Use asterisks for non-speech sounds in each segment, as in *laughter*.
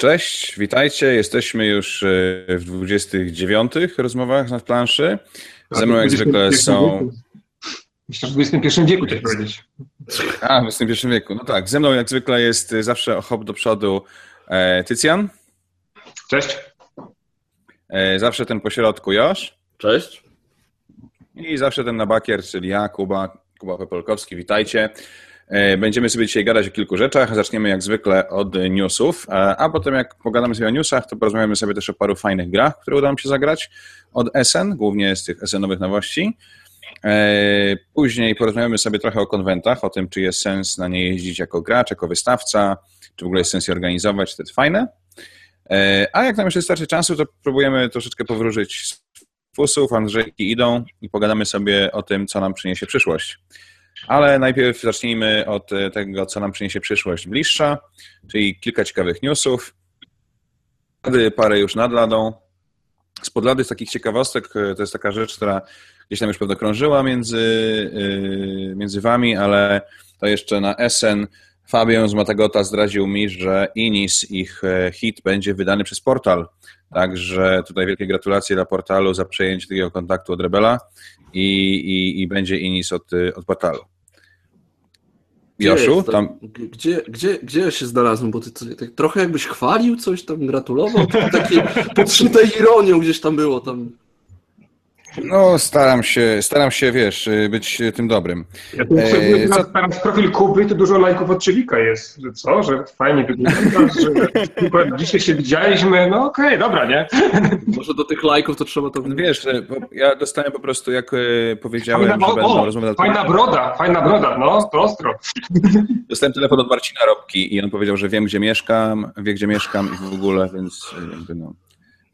Cześć, witajcie. Jesteśmy już e, w 29 rozmowach na planszy. Ze mną jak zwykle są... Myślę, że w XXI wieku też powiedzieć. A, w XXI wieku. No tak, ze mną jak zwykle jest zawsze hop do przodu e, Tycjan. Cześć. E, zawsze ten pośrodku Josz. Cześć. I zawsze ten na bakier, czyli ja, Kuba, Kuba Pepolkowski. Witajcie. E, będziemy sobie dzisiaj gadać o kilku rzeczach. Zaczniemy jak zwykle od newsów, e, a potem jak pogadamy sobie o newsach, to porozmawiamy sobie też o paru fajnych grach, które udało mi się zagrać od SN, głównie z tych SN-owych nowości. E, później porozmawiamy sobie trochę o konwentach, o tym, czy jest sens na nie jeździć jako gracz, jako wystawca, czy w ogóle jest sens je organizować, to jest fajne. A jak nam jeszcze starczy czasu, to próbujemy troszeczkę powróżyć z fusów, Andrzejki idą i pogadamy sobie o tym, co nam przyniesie przyszłość. Ale najpierw zacznijmy od e, tego, co nam przyniesie przyszłość bliższa, czyli kilka ciekawych newsów. Parę już nad ladą. Z podlady z takich ciekawostek e, to jest taka rzecz, która gdzieś tam już pewno krążyła między, e, między wami, ale to jeszcze na SN Fabian z Matagota zdradził mi, że Inis, ich hit, będzie wydany przez portal. Także tutaj wielkie gratulacje dla portalu za przejęcie takiego kontaktu od Rebela i, i, i będzie Inis od, od portalu. Joszu, tam... Gdzie, gdzie, gdzie ja się znalazłem? Bo ty, ty, ty trochę jakbyś chwalił coś tam, gratulował, takie *laughs* podszyte ironią gdzieś tam było tam. No, staram się, staram się, wiesz, być tym dobrym. Ja tu e, co... staram z profil Kuby, to dużo lajków od Czylika jest, że co, że fajnie wyglądasz, że dzisiaj się widzieliśmy, no okej, okay, dobra, nie? Może do tych lajków to trzeba to... Wiesz, ja dostałem po prostu, jak e, powiedziałem, fajna, że będą rozmowy... Fajna broda, fajna broda, no, to ostro. Dostałem telefon od Marcina Robki i on powiedział, że wiem, gdzie mieszkam, wie, gdzie mieszkam i w ogóle, więc jakby no...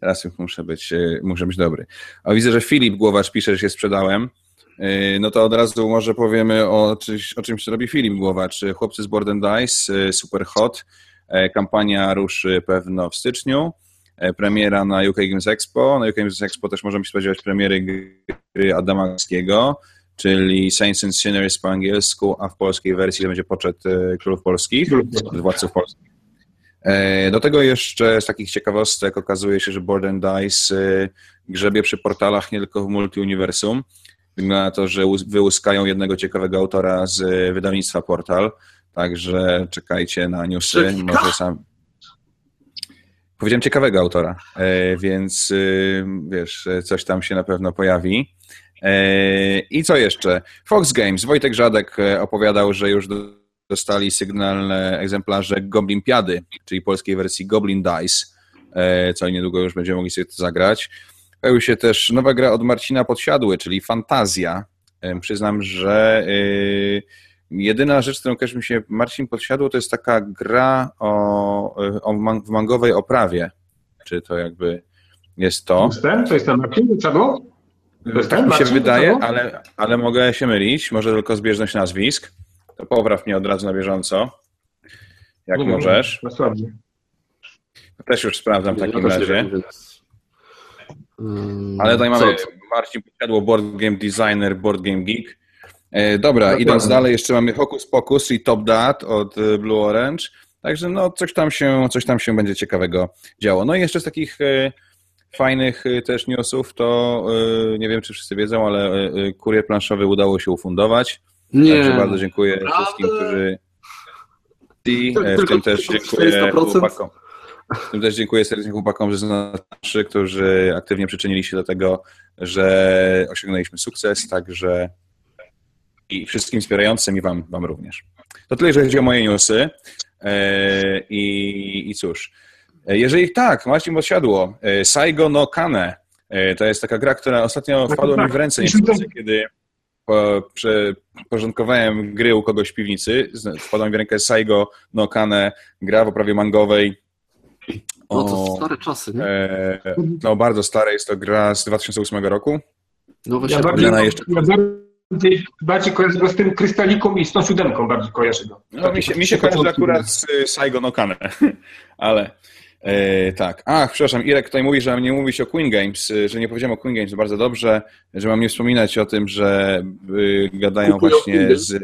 Teraz już muszę być, e, muszę być dobry. A widzę, że Filip Głowacz pisze, że się sprzedałem. E, no to od razu może powiemy o, czymś, o czymś, co robi Filip Głowacz. Chłopcy z Board Dice, e, super hot. Kampania ruszy pewno w styczniu. Premiera na UK Games Expo. Na UK Games Expo też możemy się spodziewać premiery gry Adama czyli Saints and Sinners po angielsku, a w polskiej wersji to będzie poczet królów polskich, władców polskich. E, do tego jeszcze z takich ciekawostek okazuje się, że Board and Dice e, grzebie przy portalach nie tylko w multiuniwersum. Wygląda na to, że wyłuskają jednego ciekawego autora z wydawnictwa Portal, także czekajcie na newsy. Może sam... Powiedziałem ciekawego autora, e, więc wiesz, coś tam się na pewno pojawi. I co jeszcze? Fox Games. Wojtek Żadek opowiadał, że już dostali sygnalne egzemplarze Goblimpiady, czyli polskiej wersji Goblin Dice, e, co niedługo już będziemy mogli sobie to zagrać. Pojawił się też nowa gra od Marcina Podsiadły, czyli Fantazja. E, przyznam, że e, jedyna rzecz, którą kojarzy mi się Marcin Podsiadło, to jest taka gra o, o w mangowej oprawie. Czy to jakby jest to? To jest ten? To jest ten Marcin Podsiadło? Tak mi się wydaje, ale, ale mogę się mylić, może tylko zbieżność nazwisk to popraw mnie od razu na bieżąco, jak nie możesz. Dosłownie. Też już sprawdzam w takim razie. Ale tutaj mamy Marcin Posiadło, Board Game Designer, Board Game Geek. E, dobra, idąc dalej, jeszcze mamy Hocus Pocus i Top Dat od e, Blue Orange. Także no, coś tam się, coś tam się będzie ciekawego działo. No i jeszcze z takich e, fajnych też newsów, to nie wiem, czy wszyscy wiedzą, ale kurier planszowy udało się ufundować. Nie. Także bardzo dziękuję Prawda? wszystkim, którzy. I w tym też dziękuję chłopakom. W tym też dziękuję serdecznie chłopakom z naszych, którzy aktywnie przyczynili się do tego, że osiągnęliśmy sukces, także i wszystkim wspierającym i wam, wam również. To tyle, jeżeli chodzi o moje newsy. E, I, I cóż, jeżeli tak, Marcin posiadło, e, Saigo no Kane, e, to jest taka gra, która ostatnio wpadła mi w ręce, niestety, kiedy po, prze, porządkowałem gry u kogoś w piwnicy, wpadła mi w rękę Saigo no Kane, gra w oprawie mangowej. O, no to stare czasy, nie? E, no bardzo stare, jest to gra z 2008 roku. No właśnie, ja bardziej, jeszcze... ja bardziej, bardziej kojarzę go z tym krystaliką i z tą siódemką bardziej kojarzę go. No, mi się, mi się kojarzy akurat z Saigo no Kane, *laughs* ale... E, tak. Ach, przepraszam, Irek tutaj mówi, że mam nie mówić o Queen Games, e, że nie powiedziałem o Queen Games, bardzo dobrze, że mam nie wspominać o tym, że y, gadają kupują właśnie z...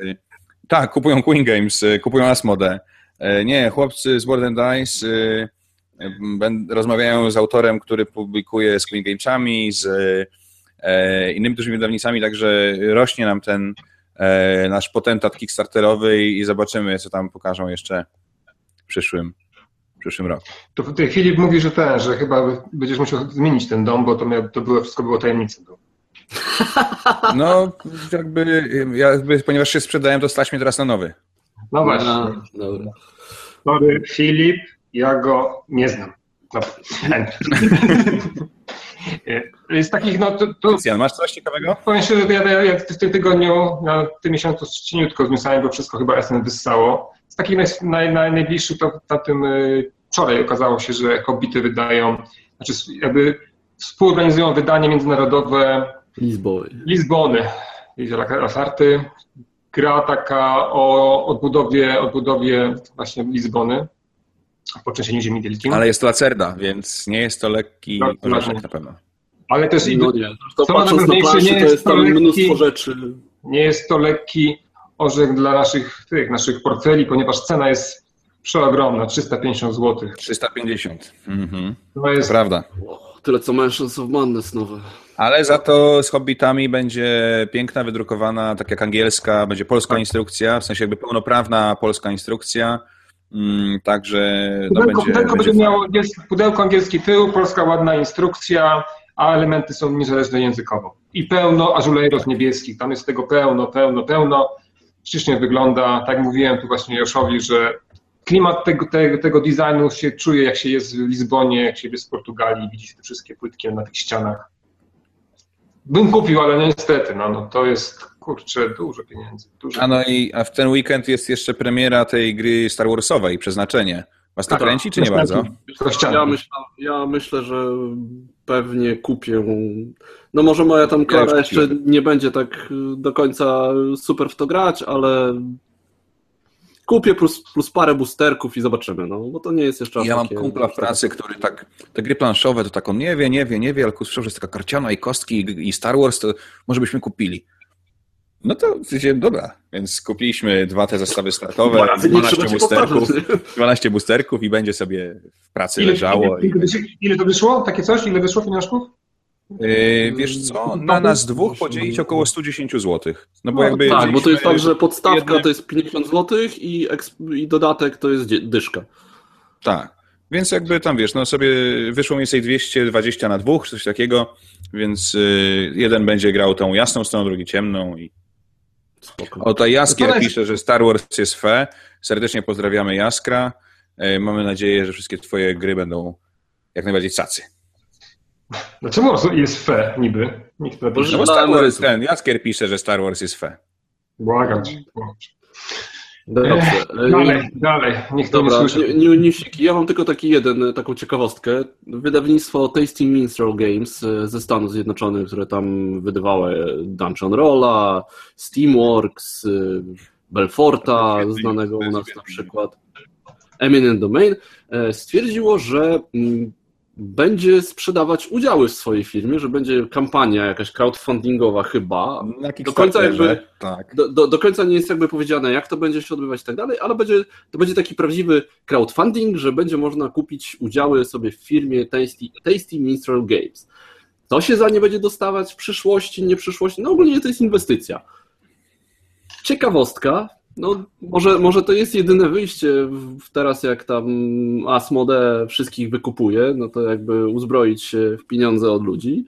Tak, kupują Queen Games, y, kupują Asmodę. E, nie, chłopcy z Board Dice rozmawiają z autorem, który publikuje z Clean Game'ami, z e, innymi dużymi wydawnicami, także rośnie nam ten e, nasz potentat kickstarterowy i zobaczymy, co tam pokażą jeszcze w przyszłym, w przyszłym roku. To tutaj Filip mówi, że ten, że chyba będziesz musiał zmienić ten dom, bo to, miał, to było, wszystko było tajemnicą. *laughs* No, jakby, jakby, ponieważ się sprzedałem, to stać mnie teraz na nowy. No właśnie. No, dobra. Sorry, Filip, ja go nie znam. No. *laughs* Z takich, no to... to Krystian, masz coś ciekawego? Powiem szczerze, że ja, ja w tym tygodniu, na tym miesiącu cieniutko zniosałem, bo wszystko chyba SN wyssało. Z takich naj, naj, naj, najbliższych to na tym y, wczoraj okazało się, że Hobbity wydają, znaczy jakby współorganizują wydanie międzynarodowe Lizbony. Lizbony. Lasarty. Gra taka o odbudowie, odbudowie właśnie Lizbony po trzęsieniu ziemi wielkim. Ale jest to lacerda, więc nie jest to lekki Tak, orzeszek na pewno. Ale też i No nie, to Co patrząc na planszy, nie to jest tam lekki- mnóstwo rzeczy. nie jest to lekki orzech dla naszych, tych, naszych portfeli, ponieważ cena jest przeogromna, 350 zł. 350. Mhm. To To jest prawda. O, tyle co Mansions of Madness nowe. Ale za to z Hobbitami będzie piękna, wydrukowana, tak jak angielska, będzie polska instrukcja, w sensie jakby pełnoprawna polska instrukcja. Mm, także no, Pudełko, będzie, pudełko będzie miało angielski, pudełko angielski tył, polska ładna instrukcja, a elementy są niezależne językowo. I pełno ażulejros niebieskich, tam jest tego pełno, pełno, pełno. Ślicznie wygląda, tak mówiłem tu właśnie Joszowi, że klimat tego, tego, tego designu się czuje, jak się jest w Lizbonie, jak się jest w Portugalii, widzi te wszystkie płytki na tych ścianach. Bym kupił, ale niestety, no, no to jest, kurczę, dużo pieniędzy. Dużo A no i a w ten weekend jest jeszcze premiera tej gry Star Warsowej, Przeznaczenie. Was to Tak, kręci, czy nie bardzo? Ja myślę, ja myślę, że pewnie kupię. No może moja tam Ja Klara już jeszcze nie będzie tak do końca super w to grać, ale kupię plus, plus parę boosterków i zobaczymy, no bo to nie jest jeszcze aż Ja mam kumpla w pracy, który tak, te gry planszowe to tak on nie wie, nie wie, nie wie, ale słyszał, że jest taka karciana i kostki i, i Star Wars, to może byśmy kupili. No to powiedziałem, dobra, więc kupiliśmy dwa te zestawy startowe, Dwa razy nie 12 trzeba ci boosterków, powtarzać. 12 boosterków i będzie sobie w pracy Ile, leżało. ile, i ile, ile to wyszło? Takie coś? Ile wyszło pieniążków? Yy, wiesz co, na nas dwóch podzielić około 110 zł. No bo No, jakby... Tak, bo to jest tak, że podstawka jedne- to jest 50 zł i, i dodatek to jest dyszka. Tak. Więc jakby tam wiesz, no sobie wyszło mniej więcej 220 na dwóch, coś takiego, więc y, jeden będzie grał tą jasną stroną, drugi ciemną. I... Spoko. O, Jaskier To jest- pisze, że Star Wars jest fe. Serdecznie pozdrawiamy Jaskra. Y, Mamy nadzieję, że wszystkie twoje gry będą jak najbardziej cacy. Dlaczego jest fe niby? Nikt No bo Star Wars, ten Jaskier pisze, że Star Wars jest fe. Błagam cię. Dobrze. Dalej, dalej. Niech nie Dobra, słyszy. nie- nie- newsiki. Ja mam tylko taki jeden, taką ciekawostkę. Wydawnictwo Tasty Minstrel Games e, ze Stanów Zjednoczonych, które tam wydawało e, Dungeon Rolla, Steamworks, e, Belforta, znanego u nas na przykład, Eminent Domain, e, stwierdziło, że mm, będzie sprzedawać udziały w swojej firmie, że będzie kampania jakaś crowdfundingowa chyba, Do końca jakby- Tak. do, do, do końca nie jest jakby powiedziane, jak to będzie się odbywać i tak dalej, ale będzie, to będzie taki prawdziwy crowdfunding, że będzie można kupić udziały sobie w firmie Tasty, Tasty Minstrel Games. To się za nie będzie dostawać w przyszłości, nie przyszłości, no ogólnie to jest inwestycja. Ciekawostka, no może, może to jest jedyne wyjście w, teraz jak tam Asmode wszystkich wykupuje, no to jakby uzbroić się w pieniądze od ludzi.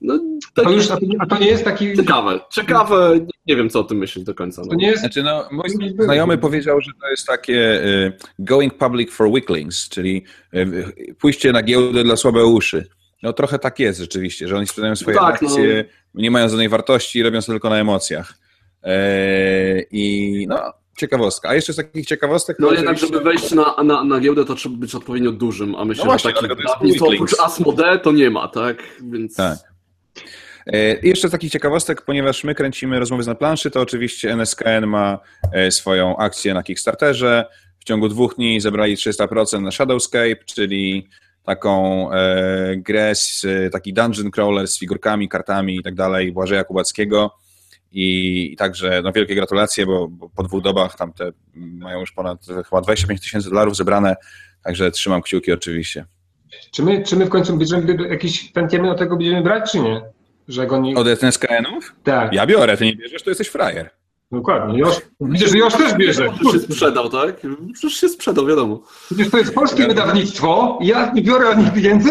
No, To już, a to, nie- a to nie jest taki... Ciekawe, ciekawe, nie wiem co o tym myśleć do końca. No. To nie jest... Znaczy, no, mój znajomy powiedział, że to jest takie y, going public for weaklings, czyli y, pójście na giełdę dla słabe uszy. No trochę tak jest rzeczywiście, że oni sprzedają swoje tak, no. akcje, nie mają żadnej wartości i robią to tylko na emocjach. E, I no, ciekawostka. A jeszcze z takich ciekawostek... No jednak, oczywiście- żeby wejść na, na, na giełdę, to trzeba być odpowiednio dużym, a myślę, No właśnie, że takich to oprócz Asmode to nie ma, tak? Więc Tak. E, i Jeszcze z takich ciekawostek, ponieważ my kręcimy rozmowy na planszy, to oczywiście NSKN ma e, swoją akcję na Kickstarterze. W ciągu dwóch dni zebrali 300% na Shadowscape, czyli taką e, grę, z, taki dungeon crawler z figurkami, kartami i tak dalej, Błażeja Kubackiego. I, i także no, wielkie gratulacje, bo, bo po dwóch dobach tam te mają już ponad chyba 25 tysięcy dolarów zebrane, Także trzymam kciuki oczywiście. Czy my, czy my w końcu bierzemy jakiś pętiemy od tego będziemy brać, czy nie? Że go nie... Od SKN-ów? Tak, Ja biorę, ty nie bierzesz, to jesteś frajer. dokładnie. Josz, widzę, że Josz też bierze. Przecież się sprzedał, tak? Przecież się sprzedał, wiadomo. Przecież to jest polskie wydawnictwo, ja nie biorę od nich pieniędzy.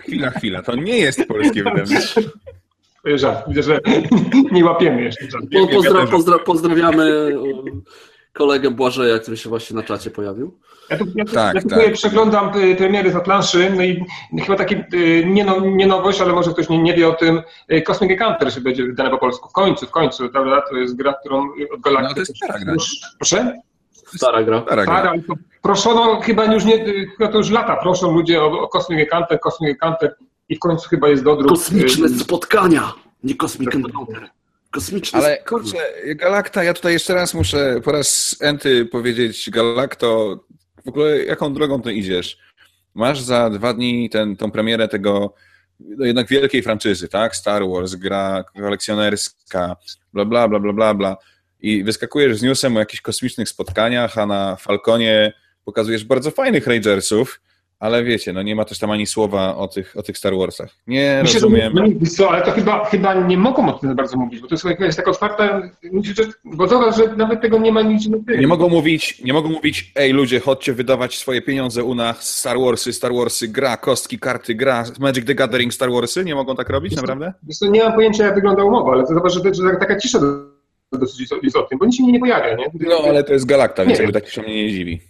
Chwila, chwila, to nie jest polskie wydawnictwo. *laughs* To jest żart, widzę, że *laughs* nie łapiemy jeszcze żart. Po, pozdra, pozdra, pozdrawiamy e, kolegę Błażeja, który się właśnie na czacie pojawił. Ja tu, ja tu, Tak, ja tu tak. przeglądam y, premiery za planszy, no i chyba taki, nie, no, nie nowość, ale może ktoś nie, nie wie o tym, Cosmic Encounter się będzie wydane po polsku. W końcu, w końcu, prawda? To jest gra, którą od Galactic... No, to jest stara gra. Proszę? Stara gra. Stara gra. Ale to proszono chyba już nie, chyba to już lata proszą ludzie o, o Cosmic Encounter, Cosmic Encounter i w końcu chyba jest dodruk. Kosmiczne y, spotkania, nie Cosmic Encounter. Kosmiczne Ale kurczę, Galakta, ja tutaj jeszcze raz muszę po raz enty powiedzieć, Galakto, w ogóle jaką drogą ty idziesz? Masz za dwa dni ten, tą premierę tego no jednak wielkiej franczyzy, tak? Star Wars, gra kolekcjonerska, bla, bla, bla, bla, bla, bla. I wyskakujesz z newsem o jakichś kosmicznych spotkaniach, a na Falconie pokazujesz bardzo fajnych Rangersów, ale wiecie, no nie ma też tam ani słowa o tych, o tych Star Warsach. Nie Myślę, że rozumiem. nie- wiesz co, ale to chyba, chyba nie mogą o tym za bardzo mówić, bo to jest jakaś taka otwarta, że, bo zobacz, że nawet tego nie ma tym. Nie mogą mówić, nie mogą mówić, ej ludzie, chodźcie wydawać swoje pieniądze u nas, Star Warsy, Star Warsy, gra, kostki, karty, gra, Magic the Gathering, Star Warsy, nie mogą tak robić, naprawdę? Wiesz co, nie mam pojęcia, jak wygląda umowa, ale to zobacz, że, że taka cisza dosyć jest o- jest tym, bo nic się nie pojawia, nie? No, ale to jest Galakta, więc jakby tak się mnie nie dziwi.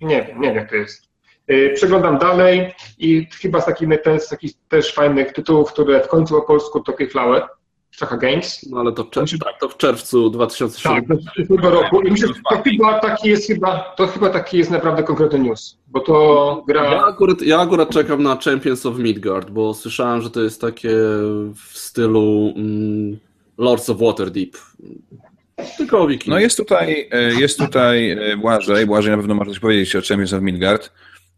Nie wiem, nie wiem, jak to jest. Yy, Przeglądam dalej i chyba z takich, ten, z takich też fajnych tytułów, które w końcu po polsku to Keyflower, Czacha Games. No ale to w, czerw- tak, to w czerwcu 2007. Tak, roku. I myślę, że to chyba taki jest chyba, to chyba taki jest naprawdę konkretny news, bo to Ja gra... akurat, ja akurat czekam na Champions of Midgard, bo słyszałem, że to jest takie w stylu mm, Lords of Waterdeep. Tylko o Wiki. No jest tutaj, e, jest tutaj e, Błażej, Błażej na pewno może coś powiedzieć o Champions of Midgard.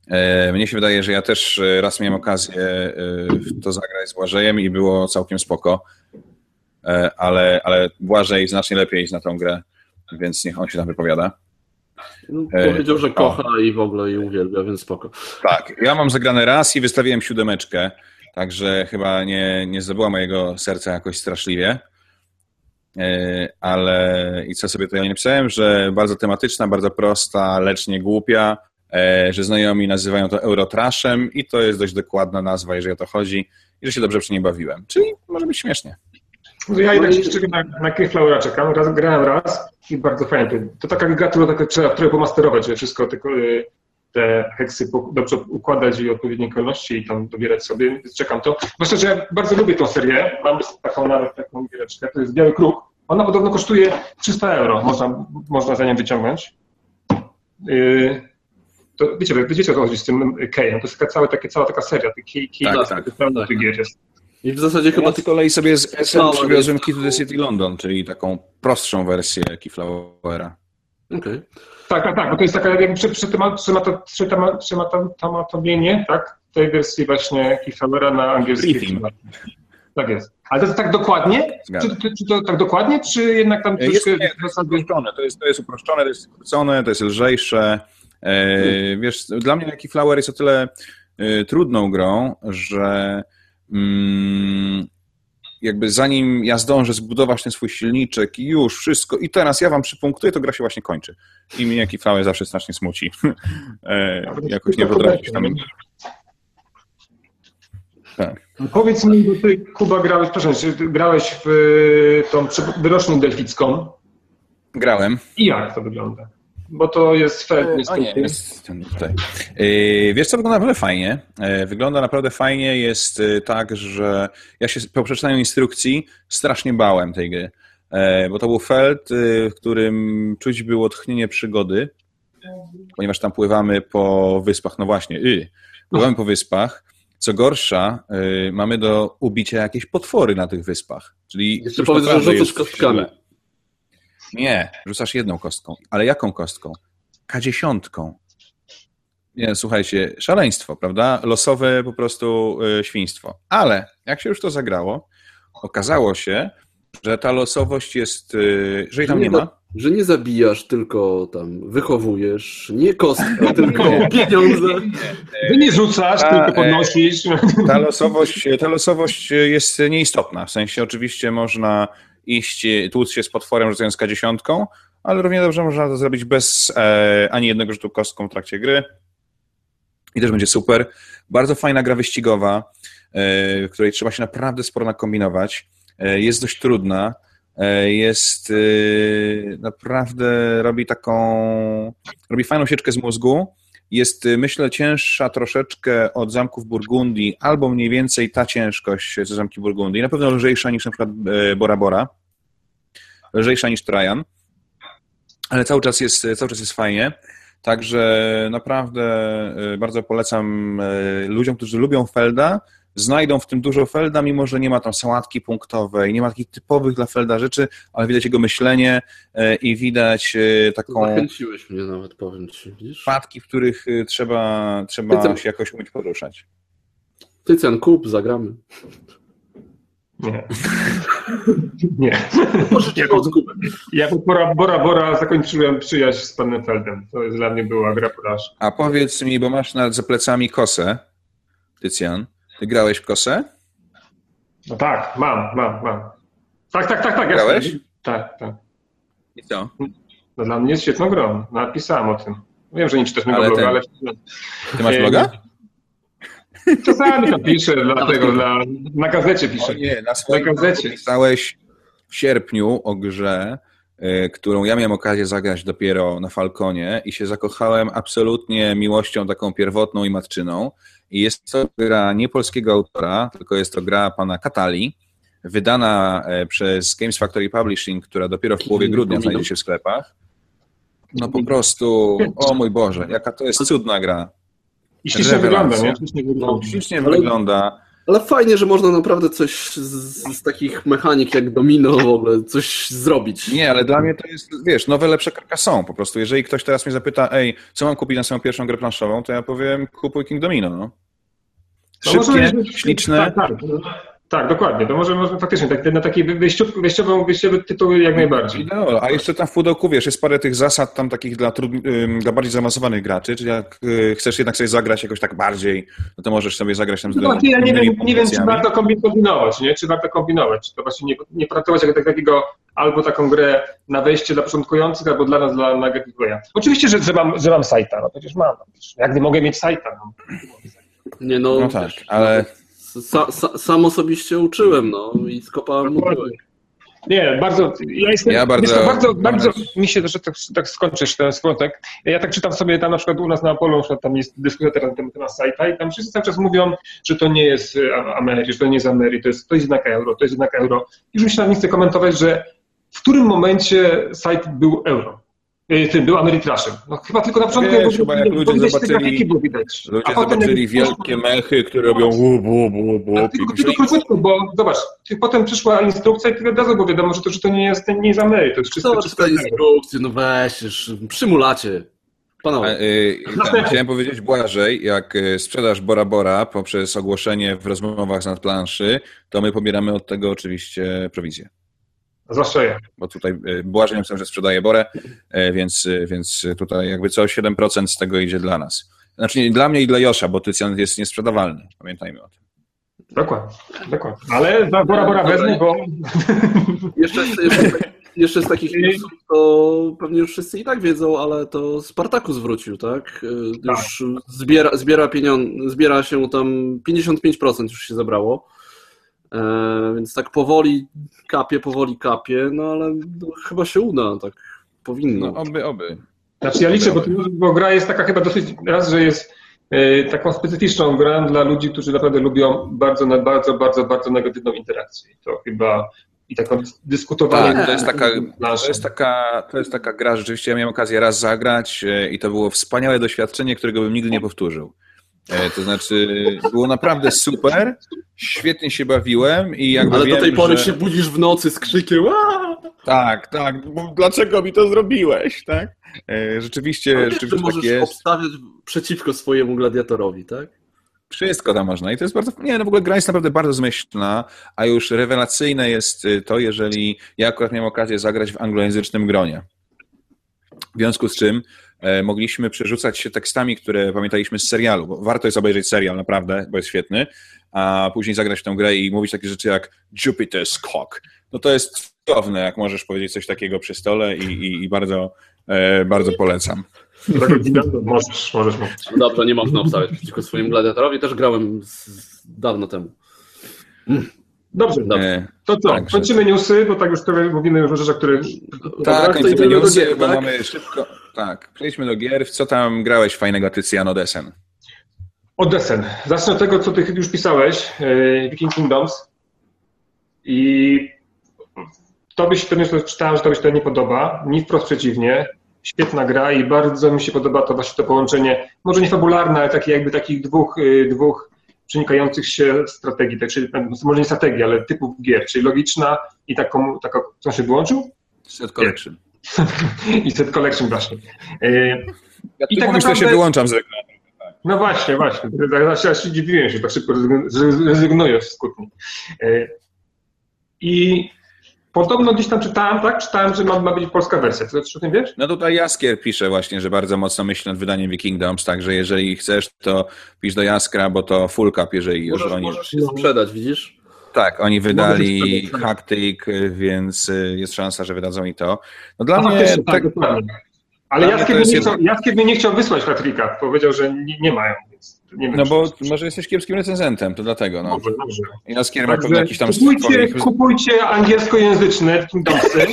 E, Mnie się wydaje, że ja też e, raz miałem okazję e, to zagrać z Błażejem i było całkiem spoko, ale, ale Błażej znacznie lepiej zna tą grę, więc niech on się tam wypowiada. No, Powiedział, że kocha i w ogóle i uwielbia, więc spoko. Tak, ja mam zagrane raz i wystawiłem siódemeczkę, także chyba nie, nie zdobyła mojego serca jakoś straszliwie. Ale i co sobie tutaj napisałem, że bardzo tematyczna, bardzo prosta, lecz nie głupia, że znajomi nazywają to Eurotraszem i to jest dość dokładna nazwa, jeżeli o to chodzi, i że się dobrze przy niej bawiłem. Czyli może być śmiesznie. Ja jednak jeszcze na, na Keyflowera czekam, raz, grałem raz i bardzo fajnie. To, to taka gra, tak, trzeba trochę pomasterować, żeby wszystko tylko, y, te heksy dobrze układać i odpowiedniej kolejności i tam dobierać sobie, więc czekam to. Zwłaszcza, że ja bardzo lubię tą serię, mam taką nawet taką giereczkę, to jest Biały Kruk. Ona podobno kosztuje 300 euro, można, można za nią wyciągnąć. Y, to wiecie, wiecie o co chodzi z tym Kejem, to jest taka cała, takie, cała taka seria, tych key, key, Tak, tak, tak. gier jest. I w zasadzie chyba Ja z kolei sobie z SM Mała przywiozłem jest- Key to the City London, czyli taką prostszą wersję Keyflowera. Okej. Tak, tak, tak, bo to jest taka jakby przymatowienie, tak, tej wersji właśnie Keyflowera na angielski. Tak jest. Ale to jest tak dokładnie? Czy, czy, czy to tak dokładnie, czy jednak tam E, Jest, troszkę nie, to jest uproszczone, to jest, to jest uproszczone, to jest skrócone, to jest lżejsze. E, wiesz, dla mnie taki Flower jest o tyle e, trudną grą, że mm, jakby zanim ja zdążę zbudować ten swój silniczek i już wszystko, i teraz ja wam przypunktuję, to gra się właśnie kończy. I mnie jaki Flower zawsze strasznie smuci. *laughs* e, jakoś nie potrafię się tam... Tak. Powiedz mi, bo ty, Kuba, grałeś, proszę, grałeś w tą wyrocznię delficką Grałem. i jak to wygląda? Bo to jest fair, O nie, jest ten tutaj. Yy, Wiesz co, wygląda naprawdę fajnie. Yy, Wygląda naprawdę fajnie. Jest yy, tak, że ja się po przeczytaniu instrukcji strasznie bałem tej gry. Yy, Bo to był felt, yy, w którym czuć było tchnienie przygody, ponieważ tam pływamy po wyspach. No właśnie, yy, pływamy po wyspach. Co gorsza, yy, mamy do ubicia jakieś potwory na tych wyspach. Czyli Jeszcze powiedz, że rzucasz kostkami. Nie, rzucasz jedną kostką. Ale jaką kostką? K10. Nie, słuchajcie, szaleństwo, prawda? Losowe po prostu y, świństwo. Ale jak się już to zagrało, okazało się, że ta losowość jest, y, że jej tam Nie ma, Że nie zabijasz, tylko tam wychowujesz, nie kostka, *laughs* tylko pieniądze. Ty nie rzucasz, Ta, tylko e, podnosisz. Ta losowość, ta losowość jest nieistotna. W sensie oczywiście można iść, tłuc się z potworem rzucając K10, ale równie dobrze można to zrobić bez e, ani jednego rzutu kostką w trakcie gry. I też będzie super. Bardzo fajna gra wyścigowa, e, której trzeba się naprawdę sporo nakombinować. E, jest dość trudna. E, jest e, naprawdę robi taką robi fajną sieczkę z mózgu. Jest, e, myślę, cięższa troszeczkę od zamków Burgundii, albo mniej więcej ta ciężkość co zamki Burgundii. Na pewno lżejsza niż na przykład e, Bora Bora. Lżejsza niż Trajan. Ale cały czas jest, cały czas jest fajnie. Także naprawdę e, bardzo polecam ludziom, którzy lubią Felda, znajdą w tym dużo Felda, mimo że nie ma tam sałatki punktowej, nie ma takich typowych dla Felda rzeczy, ale widać jego myślenie e, i widać e, taką Zachęciłeś mnie nawet, powiem ci. Widzisz? wpadki, w których e, trzeba, trzeba Ty co? się jakoś umieć poruszać. Tycjan, kup, zagramy. Nie. *laughs* Nie. Ja, ja po Bora, Bora Bora zakończyłem przyjaźń z panem Feldem. To jest dla mnie była gra porażka. A powiedz mi, bo masz nad za plecami kosę, Tycjan. Grałeś w kosę? No tak, mam, mam, mam. Tak, tak, tak, tak. Grałeś? Tak, tak. I co? No dla mnie jest świetną grą. Napisałem o tym. Wiem, że nie czytasz mojego Ale bloga, ten- ale Ty masz bloga? *laughs* czasami tam piszę, *laughs* dlatego dla, na gazecie piszę. O nie, na swoim Na gazecie. pisałeś w sierpniu o grze, y, którą ja miałem okazję zagrać dopiero na Falconie i się zakochałem absolutnie miłością taką pierwotną i matczyną. I jest to gra nie polskiego autora, tylko jest to gra pana Katali, wydana e, przez Games Factory Publishing, która dopiero w połowie grudnia znajdzie się w sklepach. No po prostu, o mój Boże, jaka to jest cudna gra. I ślicznie wygląda, nie? Ślicznie wygląda. Ślicznie wygląda. Ale fajnie, że można naprawdę coś z, z takich mechanik jak domino w ogóle, coś zrobić. Nie, ale dla mnie to jest, wiesz, nowe, lepsze Carcassonne po prostu. Jeżeli ktoś teraz mnie zapyta, ej, co mam kupić na swoją pierwszą grę planszową, to ja powiem, kupuj King Domino, no. Szybkie, śliczne. Tak, tak, tak, dokładnie. To może, może faktycznie tak, na taki wyjściowy, wyjściowy, wyjściowy tytuł jak najbardziej. Ideolo. A jeszcze tam w pudełku, wiesz, jest parę tych zasad tam takich dla, ym, dla bardziej zaawansowanych graczy, czyli jak y, chcesz jednak sobie zagrać jakoś tak bardziej, no to możesz sobie zagrać tam z No ja nie wiem, nie wiem, czy warto kombi- kombinować, nie? Czy warto kombinować? Czy to właśnie nie, nie traktować jako tak, takiego albo taką grę na wejście dla początkujących, albo dla nas, dla na gateplaya. Oczywiście, że, że, mam, że mam sajta, no przecież mam. no Jak nie mogę mieć sajta? No. Nie no, No tak, wiesz, ale Sa, sa, sam osobiście uczyłem, no i skopałem mówiłem. Nie, bardzo. Ja jestem. Ja bardzo- co, bardzo, bardzo bardzo- mi się, że tak, tak skończysz ten wątek. Ja tak czytam sobie tam na przykład u nas na Apollo, na tam jest dyskusja teraz na temat temat sajta i tam wszyscy cały czas mówią, że to nie jest y, Amery, że to nie jest Amery, to jest, to jest jednak euro, to jest jednak euro. Już mi się nawet nie chce komentować, że w którym momencie sajt był euro. Y, Tym był Ameritraszem. No chyba tylko na początku, Wiesz, chyba jak ludzie widać zobaczyli- grafiki było widać. ludzie A potem zobaczyli wielkie mechy, które robią łup, łup, łup, tylko, tylko króciutko, bo zobacz, potem przyszła instrukcja i ty od razu było wiadomo, że to, że to nie jest, nie jest Amery, to jest czyste, euro. instrukcję, no weź, już przymulacie. A, Panowie, y, tak, chciałem powiedzieć Błażej, jak y, sprzedaż Bora Bora poprzez ogłoszenie w rozmowach z nadplanszy, to my pobieramy od tego oczywiście prowizję. Zwłaszcza ja. Bo tutaj y, Błażej napisał, że sprzedaje Borę, y, więc, y, więc tutaj jakby co 7% z tego idzie dla nas. Znaczy nie dla mnie i dla Josza, bo Tycjan jest niesprzedawalny. Pamiętajmy o tym. Dokładnie, dokładnie. Ale za Bora Bora wezmę, bo *laughs* jeszcze, jeszcze, jeszcze z takich newsów, to pewnie już wszyscy i tak wiedzą, ale to Spartakus wrócił, tak? Y, Tak. Już zbiera, zbiera pieniądze, zbiera się tam 55% już się zebrało. E, więc tak powoli kapie, powoli kapie, no ale no, chyba się uda, tak powinno. No oby, oby. Znaczy ja liczę, bo, bo gra jest taka chyba dosyć, raz, że jest e, taką specyficzną grą dla ludzi, którzy naprawdę lubią bardzo, bardzo, bardzo, bardzo negatywną interakcję. To chyba i taką dyskutowanie. Tak, to jest taka, to jest taka, to jest taka gra, rzeczywiście ja miałem okazję raz zagrać e, i to było wspaniałe doświadczenie, którego bym nigdy nie powtórzył. E, To znaczy, było naprawdę super, świetnie się bawiłem i jakby ale wiem, do tej pory że... się budzisz w nocy z krzykiem Aaa! Tak, tak, dlaczego mi to zrobiłeś, tak? E, Rzeczywiście, Ale rzeczywiście tak możesz jest. obstawiać przeciwko swojemu gladiatorowi, tak? Wszystko tam można i to jest bardzo, nie, no w ogóle gra jest naprawdę bardzo zmyślna, a już rewelacyjne jest y, to, jeżeli ja akurat miałem okazję zagrać w anglojęzycznym gronie. W związku z czym mogliśmy przerzucać się tekstami, które pamiętaliśmy z serialu, bo warto jest obejrzeć serial, naprawdę, bo jest świetny, a później zagrać w tę grę i mówić takie rzeczy jak Jupiter's Cock. No to jest cudowne, jak możesz powiedzieć coś takiego przy stole i, i, i bardzo, e, bardzo polecam. możesz, możesz mówić. No dobrze, nie można obstawiać przeciwko swoim gladiatorowi, też grałem z, z dawno temu. Dobrze, Dobrze. E, to co, Także. kończymy newsy, bo tak już mówimy już o rzeczach, które... tak, kończymy newsy, bo tak? mamy szybko. Tak, przejdźmy do gier. Co tam grałeś fajnego, Tycjano Desen? Od Desen. Zacznę od tego, co ty już pisałeś, e, Viking Kingdoms. I tobie się to czytałem, że tobie się to nie podoba. Mi wprost przeciwnie. Świetna gra i bardzo mi się podoba to właśnie to połączenie, może nie fabularne, ale takie jakby takich dwóch, y, dwóch przenikających się strategii, tak, czyli może nie strategii, ale typów gier, czyli logiczna i taką, taka, co się wyłączył? Set Collection. *laughs* I set collection właśnie. Y, Ja I tak myślę, naprawdę- się wyłączam z reklamy. No właśnie, właśnie. Ja ja się dziwiłem, że tak szybko rezygn- rezygnujesz z kłótni. Y, I podobno gdzieś tam czytałem, tak? Czytałem, że ma, ma być polska wersja. Ty coś o tym wiesz? No tutaj Jaskier pisze właśnie, że bardzo mocno myśli nad wydaniem Wikingdoms, także jeżeli chcesz, to pisz do Jaskra, bo to full cap, jeżeli już Możesz, oni... możesz się sprzedać, widzisz? Tak, oni wydali tak. Hactic, więc y, jest szansa, że wydadzą i to. No dla A mnie tak, tak, dokładnie. Ale mnie, jest nie chciał, nie chciał wysłać Patrika. Powiedział, że nie, nie mają, więc nie wiem. no bo czy- może jesteś kiepskim recenzentem, to dlatego. No. Dobrze, dobrze. Ma pewnie Także jakiś tam kupujcie, kupujcie angielskojęzyczne Kingdomsy. *laughs*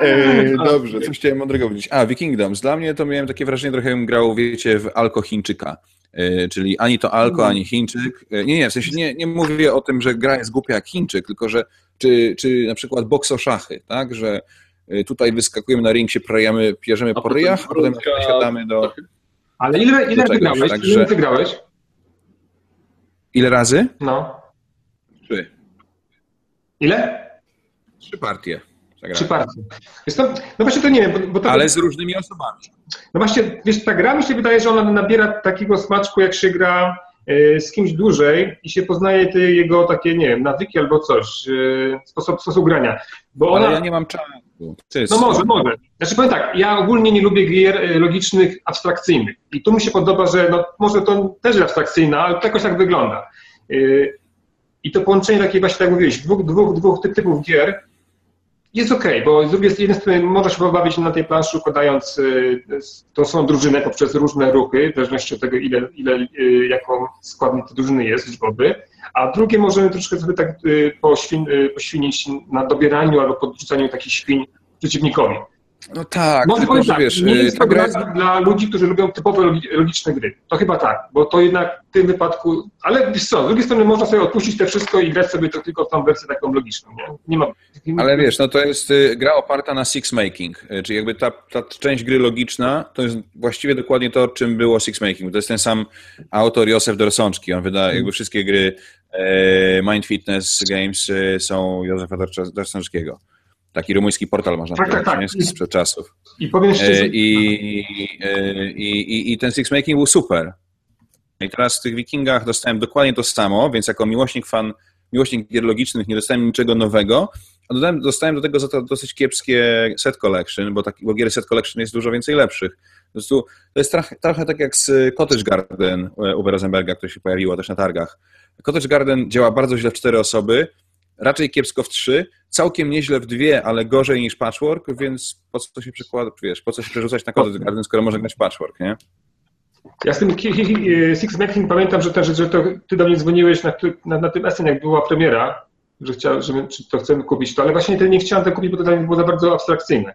E, dobrze, coś chciałem mądrego powiedzieć. A, Wikingdoms. Dla mnie to miałem takie wrażenie, trochę jakbym grał, wiecie, w Alko Chińczyka. E, czyli ani to Alko, ani Chińczyk. E, nie, nie, w sensie nie, nie mówię o tym, że gra jest głupia jak Chińczyk, tylko że czy, czy na przykład bokso-szachy, tak, że e, tutaj wyskakujemy na ring, się prajamy, pierzemy po potem ryjach, a potem siadamy do... Ale ile, ile wygrałeś? także- Ile wygrałeś? Ile razy? No. Trzy. Ile? Trzy partie. Trzy partie. Jest to, no właśnie to nie wiem, bo, bo to, Ale z różnymi osobami. no właśnie, wiesz, ta gra mi się wydaje, że ona nabiera takiego smaczku, jak się gra e, z kimś dłużej i się poznaje te jego takie, nie wiem, nawyki albo coś, e, sposób, sposób grania. Bo ona, Ale ja nie mam czasu. Jest- No może, może. Znaczy powiem tak, ja ogólnie nie lubię gier e, logicznych, abstrakcyjnych. I tu mi się podoba, że no, może to też jest abstrakcyjna, ale to jakoś tak wygląda. I to połączenie takie właśnie, tak jak mówiłeś, dwóch, dwóch, dwóch ty- typów gier jest okej, bo z drugiej z jednej strony można się pobawić na tej planszy układając yy, tą swoją drużynę poprzez różne ruchy, w zależności od tego, ile, ile yy, jaką składnik tej drużyny jest liczbowy, a drugie możemy troszkę sobie tak yy, poświn, poświnić na dobieraniu albo podrzucaniu takich świń przeciwnikowi. No tak, Może tylko powiem tak, wiesz, nie y, jest ta to gra dla ludzi, którzy lubią typowe logi- logiczne gry. To chyba tak, bo to jednak w tym wypadku, ale wiesz co, z drugiej strony można sobie odpuścić te wszystko i grać sobie to tylko w tą wersję taką logiczną, nie? Nie ma... Ale wiesz, no to jest y, gra oparta na six making, y, czyli jakby ta, ta część gry logiczna to jest właściwie dokładnie to, czym było six making. To jest ten sam autor Józef Dorsączki, on wyda jakby wszystkie gry e, Mind Fitness Games y, są Józefa Dorsączkiego. Taki rumuński portal można Tak, tak, powiedzieć, tak. nie? sprzed czasów. I powiem szczerze, E, I, e, i, i, I ten six making był super. I teraz w tych Wikingach dostałem dokładnie to samo, więc jako miłośnik fan, miłośnik gier logicznych nie dostałem niczego nowego, a dodałem, dostałem do tego za to dosyć kiepskie set collection, bo, taki, bo gier set collection jest dużo więcej lepszych. Po prostu to jest trochę, trochę tak jak z Cottage Garden Uwe Rosenberga, które się pojawiło też na targach. Cottage Garden działa bardzo źle w cztery osoby, raczej kiepsko w trzy, całkiem nieźle w dwie, ale gorzej niż patchwork, więc po co się przekłada, wiesz, po co się przerzucać na Cottage Garden, skoro można grać patchwork, nie? ja z tym Six Making pamiętam, że, ten, że, to, ty do mnie dzwoniłeś na, na, na tym SN, jak była premiera, że chciał, że my, czy to chcemy kupić to, ale właśnie to nie chciałem tego kupić, bo to dla mnie było za bardzo abstrakcyjne.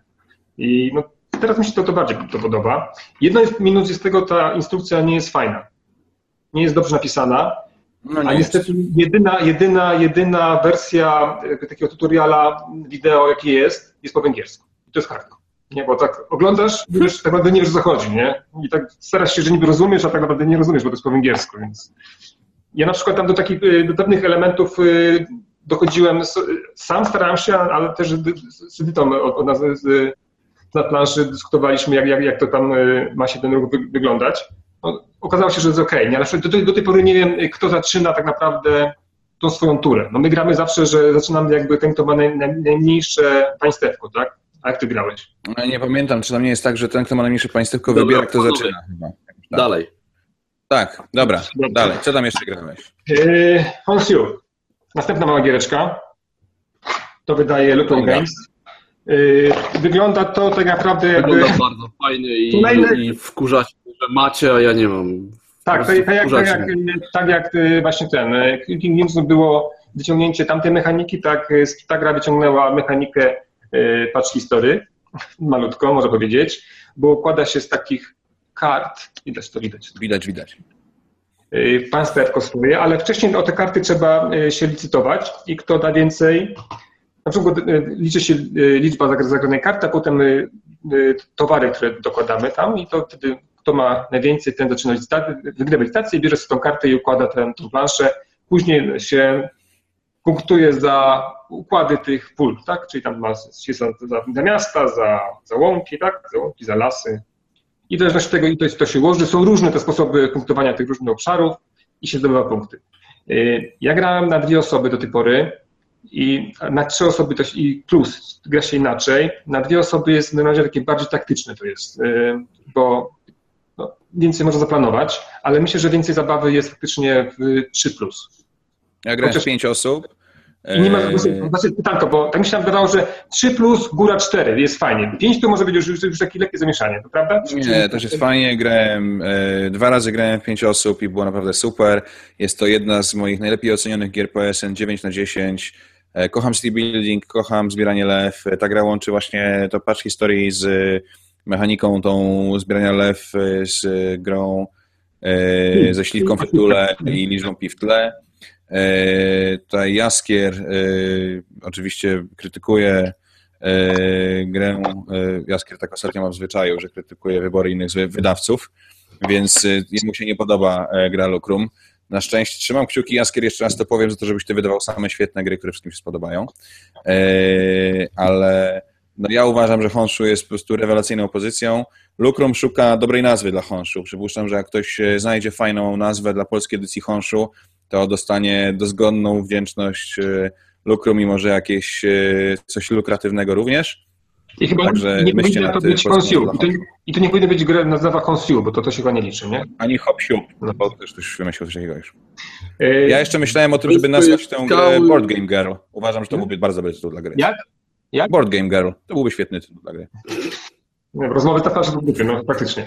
I no, teraz mi się to, to bardziej to podoba. Jedno jest minus jest tego, ta instrukcja nie jest fajna. Nie jest dobrze napisana, No A nie niestety jedyna, jedyna, jedyna wersja e, takiego tutoriala wideo, jaki jest, jest po węgiersku. I to jest hardcore. Nie, bo tak oglądasz, już tak naprawdę nie wiesz, co chodzi, nie? I tak starasz się, że niby rozumiesz, a tak naprawdę nie rozumiesz, bo to jest po węgiersku, więc... Ja na przykład tam do takich, e, do pewnych elementów e, dochodziłem, sam starałem się, ale też z Edytą od, nas na planszy dyskutowaliśmy, jak, jak, jak to tam ma się ten ruch wy, wyglądać. No, okazało się, że jest okej. Nie, ale do, tej- do tej pory nie wiem, kto zaczyna tak naprawdę tą swoją turę. No my gramy zawsze, że zaczynamy jakby ten, kto ma naj, naj, najmniejsze państewko, tak? A jak ty grałeś? No, nie pamiętam, czy tam nie jest tak, że ten, kto ma najmniejsze państewko, Dobra, wybiera, kto panowie. zaczyna. Chyba. Tak. Dalej. tak, dobra, Dobra. dalej. Co tam jeszcze grałeś? Yy, Honsiu. Następna mała giereczka. To wydaje Lupin. Games. Yy, wygląda to tak naprawdę jakby... Wygląda bardzo fajnie i, Kolejny- i wkurza się, że macie, a ja nie mam. Tak, to, tak, jak, tak, wkurzacie jak, tak jak y, właśnie ten y, King News było wyciągnięcie tamtej mechaniki, tak y, ta gra wyciągnęła mechanikę y, patch history, *laughs* malutko można powiedzieć, bo układa się z takich kart, widać to widać, Widać, widać. y, państwa jak kosztuje, ale wcześniej o te karty trzeba y, się licytować i kto da więcej, na przykład y, liczy się y, liczba zagra- zagranej karty, a potem y, y, towary, które dokładamy tam i to wtedy kto ma najwięcej, ten zaczyna licytację, wygrywa licytację, bierze sobie tą kartę i układa tę planszę. Później się punktuje za układy tych pól, tak? Czyli tam ma się za, za, za miasta, za, za łąki, tak? Za łąki, za lasy. I w zależności od tego, i to, to się łączy, są różne te sposoby punktowania tych różnych obszarów i się zdobywa punkty. Y, Ja grałem na dwie osoby do tej pory i na trzy osoby się, i plus gra się inaczej. Na dwie osoby jest na razie takie bardziej taktyczne to jest, y, bo więcej można zaplanować, ale myślę, że więcej zabawy jest faktycznie w 3 plus. Ja grałem Chociaż- w pięć osób. I nie ma, Eee, właśnie pytanko, bo tak mi się wydawało, że 3 plus, góra 4 jest fajnie. 5 to może być już, już, już takie lekkie zamieszanie, to prawda? Nie, też jest fajnie. Grałem, e, dwa razy grałem w pięć osób i było naprawdę super. Jest to jedna z moich najlepiej ocenionych gier PSN 9 na 10. E, Kocham city building, kocham zbieranie lew. E, Ta gra łączy właśnie to patch historii z mechaniką tą zbierania lew e, z grą e, ze śliwką w tytule i liczbą pi w tle. E, Tutaj Jaskier oczywiście krytykuje grę. Jaskier tak ostatnio ma w zwyczaju, że krytykuje wybory innych wydawców, więc jemu się nie podoba e, gra Lucrum. Na szczęście trzymam kciuki, Jaskier, jeszcze raz to powiem, za to, żebyś ty wydawał same świetne gry, które wszystkim się spodobają. E, Ale no ja uważam, że Honshu jest po prostu rewelacyjną pozycją. Lucrum szuka dobrej nazwy dla Honshu. Przypuszczam, że jak ktoś e, znajdzie fajną nazwę dla polskiej edycji Honshu, to dostanie dozgonną wdzięczność e, Lucrum i może jakieś e, coś lukratywnego również. I chyba Także nie powinno to być Honsiu. I to, nazwą. I to nie powinno być gra nazywa Honsiu, bo to, to się chyba nie liczy, nie? Ani hop siup, no bo też ktoś wymyślił coś takiego już. Ja jeszcze myślałem o tym, żeby nazwać tę grę. Board Game Girl. Uważam, że to byłby bardzo dobry tytuł dla gry. Jak? Jak? Board Game Girl. To byłby świetny tytuł dla gry. Nie, rozmowy patrzę do grupy, no faktycznie.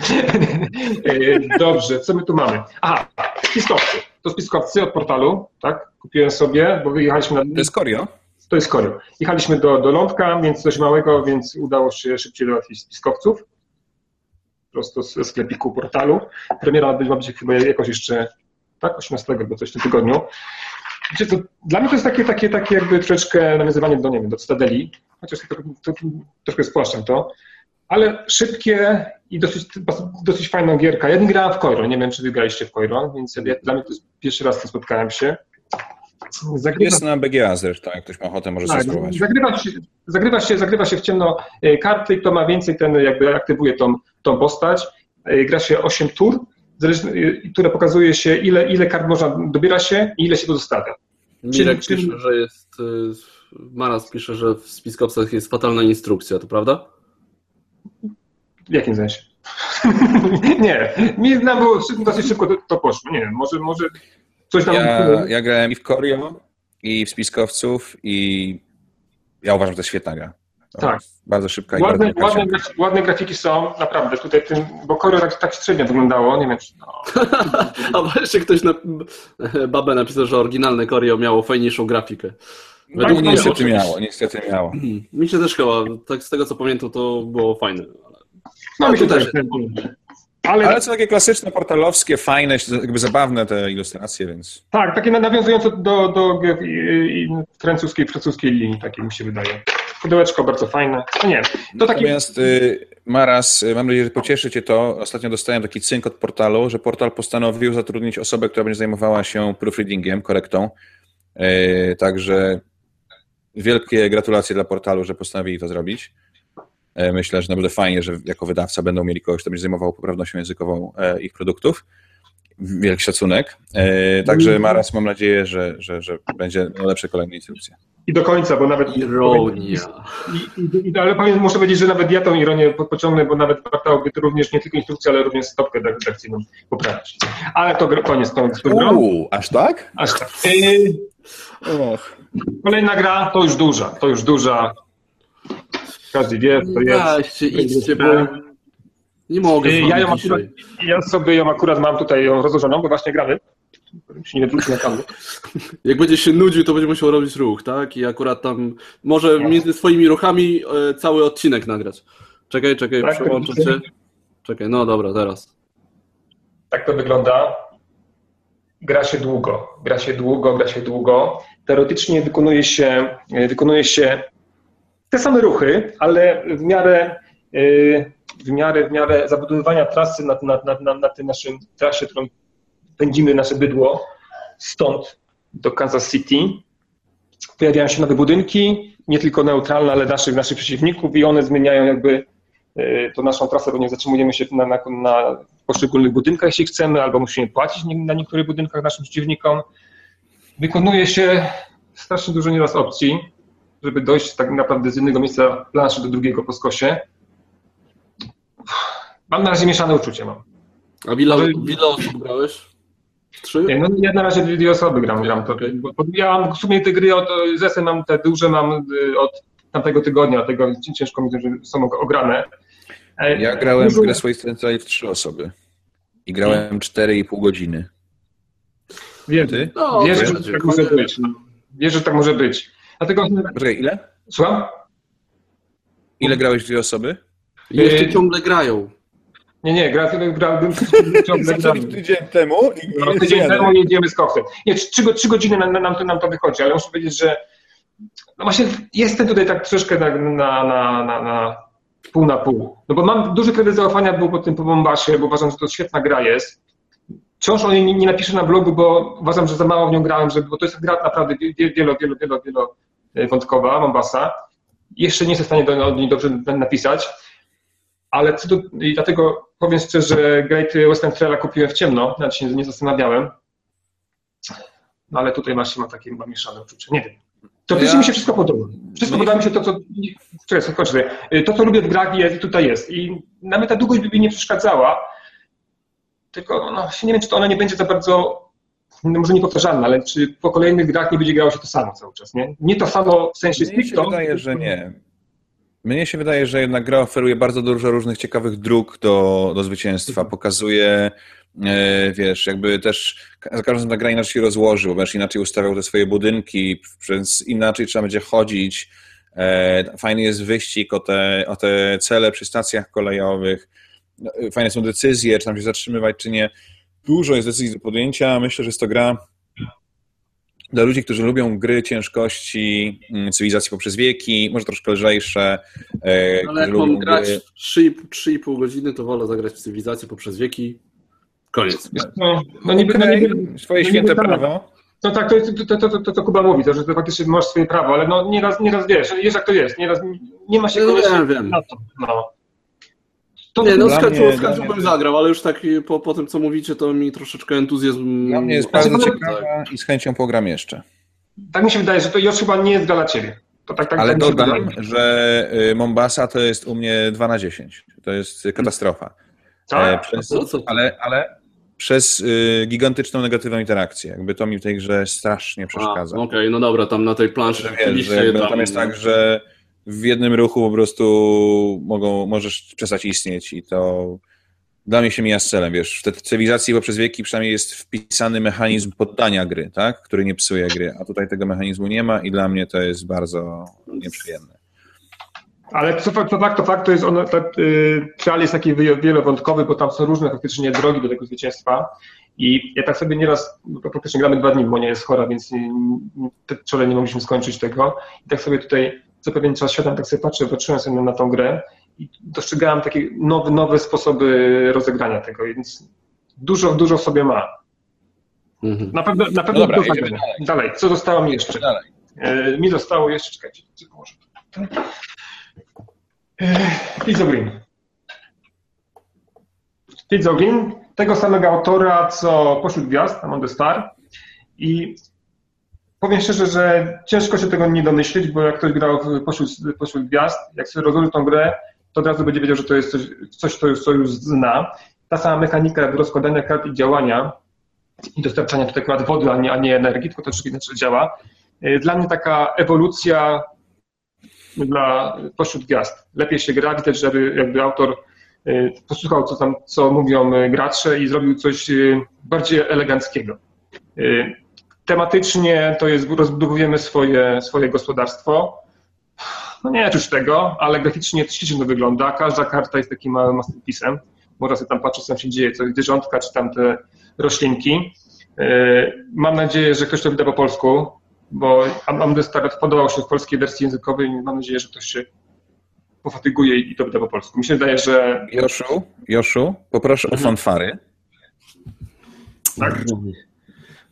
E, *laughs* Dobrze, co my tu mamy? Aha, spiskowcy. To spiskowcy od portalu, tak? Kupiłem sobie, bo wyjechaliśmy na... To jest Corio? To jest Korio. Jechaliśmy do, do Lądka, więc coś małego, więc udało się szybciej załatwić spiskowców. Prosto ze sklepiku portalu. Premiera ma być, chyba jakoś jeszcze, tak, 18, bo coś w tym tygodniu. Wiecie, dla mnie to jest takie, takie, takie jakby troszeczkę nawiązywanie do, nie wiem, do Cytadeli, chociaż to, to, to, troszkę spłaszczam to, ale szybkie i dosyć, dosyć fajna gierka. Ja nie grałem w Koiro, nie wiem, czy wy graliście w Koiro, więc ja, dla mnie to jest pierwszy raz, z tym spotkałem się. Zagrywa, Jest na BGA zresztą, jak ktoś ma ochotę, może sobie tak, spróbować. zagrywa, się, zagrywa, się, zagrywa się w ciemno e, karty i kto ma więcej, ten jakby aktywuje tą, tą postać. E, Gra się 8 tur, e, które pokazuje się, ile, ile kart można dobiera się i ile się to zostawia. Mirek czym- pisze, że jest. Maras pisze, że w spiskowcach jest fatalna instrukcja, to prawda? W jakim sensie? *laughs* nie, mi nam było dosyć szybko to, to poszło. Nie wiem, może, może coś tam... Ja, ja grałem i w Corio, i w Spiskowców, i ja uważam, że to jest świetna gra. To Tak. Bardzo szybka i Ładne, bardzo ładne, ładne, grafi- ładne grafiki są, naprawdę. Tutaj tym, bo Koro tak, tak średnio wyglądało, nie wiem, czy... No. *laughs* A wreszcie ktoś na... Babę napisał, że oryginalne Corio miało fajniejszą grafikę. Według Tak, mnie Niestety oczywiście. miało, niestety miało. *clears throat* Mi się też chyba, tak z tego co pamiętam, to było fajne. ale- No, mi się też. Ale, Ale są takie klasyczne, portalowskie, fajne, jakby zabawne te ilustracje, więc tak, takie na- nawiązujące do, do francuskiej, francuskiej linii, takie mi się wydaje. Pudełeczko bardzo fajne. No nie, to takie... Natomiast y, Maras, y, mam nadzieję, że pocieszy Cię to. Ostatnio dostałem taki cynk od portalu, że portal postanowił zatrudnić osobę, która będzie zajmowała się proofreadingiem, korektą. Y, Także wielkie gratulacje dla portalu, że postanowili to zrobić. Y, Myślę, że naprawdę fajnie, że jako wydawca będą mieli kogoś, kto będzie zajmował poprawnością językową e, ich produktów. wielki szacunek. E, także Maras mam nadzieję, że, że, że będzie lepsze kolejne instrukcje. I do końca, bo nawet... Ironia. I, i, ale powiem, muszę powiedzieć, że nawet ja tą ironię pociągnę, bo nawet wartałoby to również nie tylko instrukcję, ale również stopkę redakcyjną poprawić. Ale to koniec, koniec. Uuu, aż tak? Aż tak. Yy, kolejna gra to już duża, to już duża. Każdy wie, to jest. Weźcie, idźcie, bo nie mogę z ja, ją akurat, ja sobie ją akurat mam tutaj ją rozłożoną, bo właśnie gramy. Się nie wróci na. *laughs* Jak będzie się nudził, to będzie musiał robić ruch, tak? I akurat tam może między swoimi ruchami e, cały odcinek nagrać. Czekaj, czekaj, Tak, przełączę tak. się. Czekaj, no dobra, teraz. Tak to wygląda. Gra się długo, gra się długo, gra się długo. Teoretycznie wykonuje się, wykonuje się te same ruchy, ale w miarę, yy, w miarę, w miarę zabudowywania trasy na, na, na, na, trasie, którą pędzimy nasze bydło stąd do Kansas City, pojawiają się nowe budynki, nie tylko neutralne, ale naszych, naszych przeciwników i one zmieniają jakby yy, to naszą trasę, bo nie zatrzymujemy się na, na, na poszczególnych budynkach, jeśli chcemy, albo musimy płacić na niektórych budynkach naszym przeciwnikom. Wykonuje się strasznie dużo nieraz opcji, żeby dojść tak naprawdę z jednego miejsca planszy do drugiego po skosie. Mam na razie mieszane uczucie mam. A Ale- Willa osób grałeś? Trzy? Nie, no ja na razie dwie, dwie osoby gram, gram to. Bo ja mam w sumie te gry od zesy mam te duże mam y, od tamtego tygodnia, tego ciężko mi, że są ograne. E, Ja grałem w grę swojej strony w trzy osoby. I grałem 4,5 godziny. Wiem, Ty? No, że tak może być. no. Wierzę, że tak może być. Dlatego, Poczekaj, ile? słucham? Ile grałeś w dwie osoby? I jeszcze Yy, ciągle grają. Nie, nie, gra, grałbym ciągle *laughs* gramy. tydzień temu i No, tydzień temu jedziemy z koksem. Nie, trzy, trzy, trzy godziny nam, nam, to, nam to wychodzi, ale muszę powiedzieć, że no właśnie jestem tutaj tak troszkę na, na, na, na, na pół na pół. No bo mam duży kredyt zaufania był po tym po Bombasie, bo uważam, że to świetna gra jest. Wciąż o niej nie, nie napiszę na blogu, bo uważam, że za mało w nią grałem, żeby, bo to jest gra naprawdę wielo, wielo, wielo, wielo, wielo wątkowa, Mombasa. Jeszcze nie jestem w stanie do, o niej dobrze napisać, ale co do, i dlatego powiem szczerze, Great Western Traila kupiłem w ciemno, nawet się nie zastanawiałem. No ale tutaj właśnie mam takie chyba mieszane uczucie, nie wiem. To Ja- mi się wszystko podoba. Wszystko Mnie- podoba mi się to, co. Czekaj, skończę sobie. To, co lubię w grach jest, tutaj jest. I nawet ta długość by mi nie przeszkadzała. Tylko no, nie wiem, czy to ona nie będzie za bardzo, no, może niepowtarzalna, ale czy po kolejnych grach nie będzie grało się to samo cały czas, nie? Nie to samo w sensie Mnie się stricto. wydaje, że nie. Mnie się wydaje, że jednak gra oferuje bardzo dużo różnych ciekawych dróg do, do zwycięstwa. Pokazuje, e, wiesz, jakby też za każdym razem ta gra inaczej się rozłoży, bo będziesz inaczej ustawiał te swoje budynki, przez inaczej trzeba będzie chodzić. E, Fajny jest wyścig o te, o te cele przy stacjach kolejowych. No, e, Fajne są decyzje, czy tam się zatrzymywać, czy nie. Dużo jest decyzji do podjęcia. Myślę, że jest to gra dla ludzi, którzy lubią gry ciężkości, mm, cywilizacji poprzez wieki, może troszkę lżejsze. e, Ale jak mam grać gry- 3,5 godziny, to wolę zagrać w cywilizację poprzez wieki. Koniec. No, no niby, no Okej, niby, swoje no święte niby tak. prawo. No tak, to jest to, to, to, to, to Kuba mówi, to, że to faktycznie masz swoje prawo, ale no nieraz, nieraz wiesz, wiesz jak to jest, nieraz nie ma się wiem. na to. No. To Nie, no z mnie- chęcią, z dla chęcią mnie- bym zagrał, ale już tak po, po tym, co mówicie, to mi troszeczkę entuzjazm... Dla mnie jest Znaczy, bardzo no, ciekawa i z chęcią pogram jeszcze. tak mi się wydaje, że to już chyba nie jest dla ciebie. To tak, tak, Ale tak dodam, wydaje. że y, Mombasa to jest u mnie 2 na 10. To jest katastrofa. E, Tak? Przez, co- co- ale, ale przez y, gigantyczną negatywną interakcję. Jakby to mi w tej grze strasznie przeszkadza. Okej, no dobra, tam na tej planszy Że wiesz, rzeczywiście tam- tam jest tak, że w jednym ruchu po prostu mogą, możesz przestać istnieć i to dla mnie się mija z celem, wiesz, w tej cywilizacji poprzez wieki przynajmniej jest wpisany mechanizm poddania gry, tak, który nie psuje gry, a tutaj tego mechanizmu nie ma i dla mnie to jest bardzo nieprzyjemne. Ale co fakt, to fakt, to fakt, to jest ono, ta, y, trial jest taki wy- wielowątkowy, bo tam są różne faktycznie drogi do tego zwycięstwa. I ja tak sobie nieraz, bo to praktycznie gramy dwa dni, bo nie jest chora, więc wczoraj nie mogliśmy skończyć tego. I tak sobie tutaj co pewien czas świata tak sobie patrzę, patrzyłem sobie na tą grę i dostrzegałem takie nowe, nowe sposoby rozegrania tego, więc dużo, dużo sobie ma. Mhm. Na pewno, na pewno dobra, do jedziemy zagrania. dalej. dalej. Co zostało mi jeszcze? Dalej. E, mi zostało jeszcze, czekajcie, co położę tutaj. E, Pizzo Green. Pizzo Green tego samego autora, co Pośród Gwiazd, Among the Star. I powiem szczerze, że ciężko się tego nie domyślić, bo jak ktoś grał Pośród, Pośród Gwiazd, jak sobie rozłoży tą grę, to od razu będzie wiedział, że to jest coś, co, już, co już zna. Ta sama mechanika rozkładania kart i działania i dostarczania tutaj akurat wody, a nie, a nie energii, tylko to troszkę inaczej działa. Y, Dla mnie taka ewolucja dla pośród gwiazd. Lepiej się gra, widać, żeby jakby autor y, posłuchał, co tam, co mówią y, gracze i zrobił coś bardziej eleganckiego. Tematycznie to jest, rozbudowujemy swoje, swoje gospodarstwo. No nie czuć tego, ale graficznie ślicznie to wygląda. Każda karta jest takim małym masterpiece'em. Można sobie tam patrzeć, co tam się dzieje, co zwierzątka, czy tam te roślinki. Y, Mam nadzieję, że ktoś to wyda po polsku, bo Stars podobał się w polskiej wersji językowej i mam nadzieję, że ktoś się pofatyguje i to wyda po polsku. Mi się wydaje, że Joszu, Joszu, poproszę o fanfary. tak,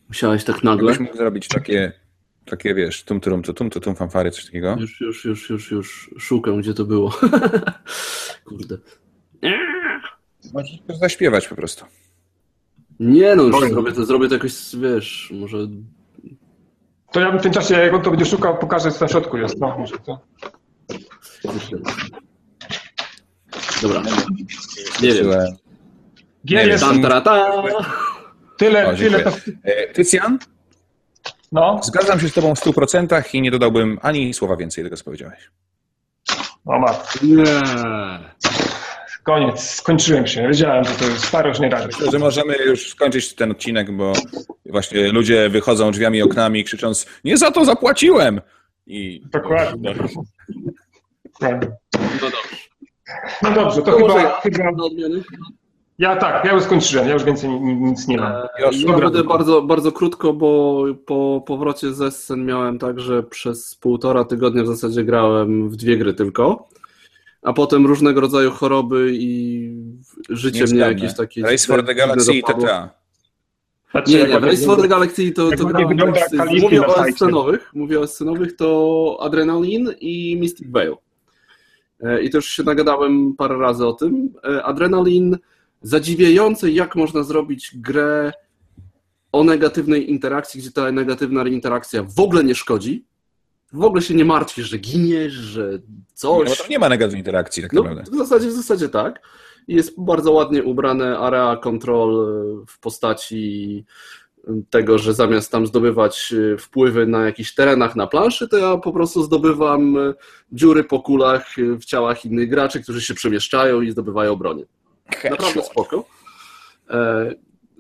Musiałeś tak nagle. Gdybyś mógł zrobić takie, takie wiesz, tum tum tum tum tum fanfary, coś takiego. Już, już, już, już, już szukam, gdzie to było. *laughs* Kurde. Możesz zaśpiewać po prostu. Nie no, już zrobię to, zrobię to jakoś, wiesz, może... to ja bym w tym czasie, jak on to będzie szukał, pokażę, co na środku jest. No, może to. Dobra. Nie wiem. G Nie jest Tam, tarata. Tyle, O, tyle. dziękuję. E, Tycjan, No, zgadzam się z tobą w 100% i nie dodałbym ani słowa więcej tego, co powiedziałeś. o mat. Nie. Koniec, skończyłem się. Wiedziałem, że to jest starość nie rady. Myślę, że możemy już skończyć ten odcinek, bo właśnie ludzie wychodzą drzwiami i oknami krzycząc nie za to zapłaciłem! I Dokładnie. Tak. No dobrze. No dobrze, to To chyba, chyba. Ja tak, ja już skończyłem, ja już więcej ni- ni- nic nie mam. Josz, Ja będę bardzo, bardzo krótko, bo po powrocie ze scen miałem tak, że przez półtora tygodnia w zasadzie grałem w dwie gry tylko, a potem różnego rodzaju choroby i życie mnie jakieś takie... Race for the Galaxy i. TTA. Znaczy, Nie, nie, Race for the Galaxy to, to grałem tak, mówię o scenowych, mówię o scenowych, to Adrenaline i Mystic Veil. E, I to już się nagadałem parę razy o tym. E, Adrenaline, zadziwiające jak można zrobić grę o negatywnej interakcji, gdzie ta negatywna interakcja w ogóle nie szkodzi. W ogóle się nie martwisz, że giniesz, że No, coś. bo tam nie ma negatywnej interakcji tak No, naprawdę. w zasadzie, w zasadzie tak. Jest bardzo ładnie ubrane area control e, w postaci tego, że zamiast tam zdobywać e, wpływy na jakichś terenach na planszy, to ja po prostu zdobywam e, dziury po kulach e, w ciałach innych graczy, którzy się przemieszczają i zdobywają bronię. Naprawdę spoko. E,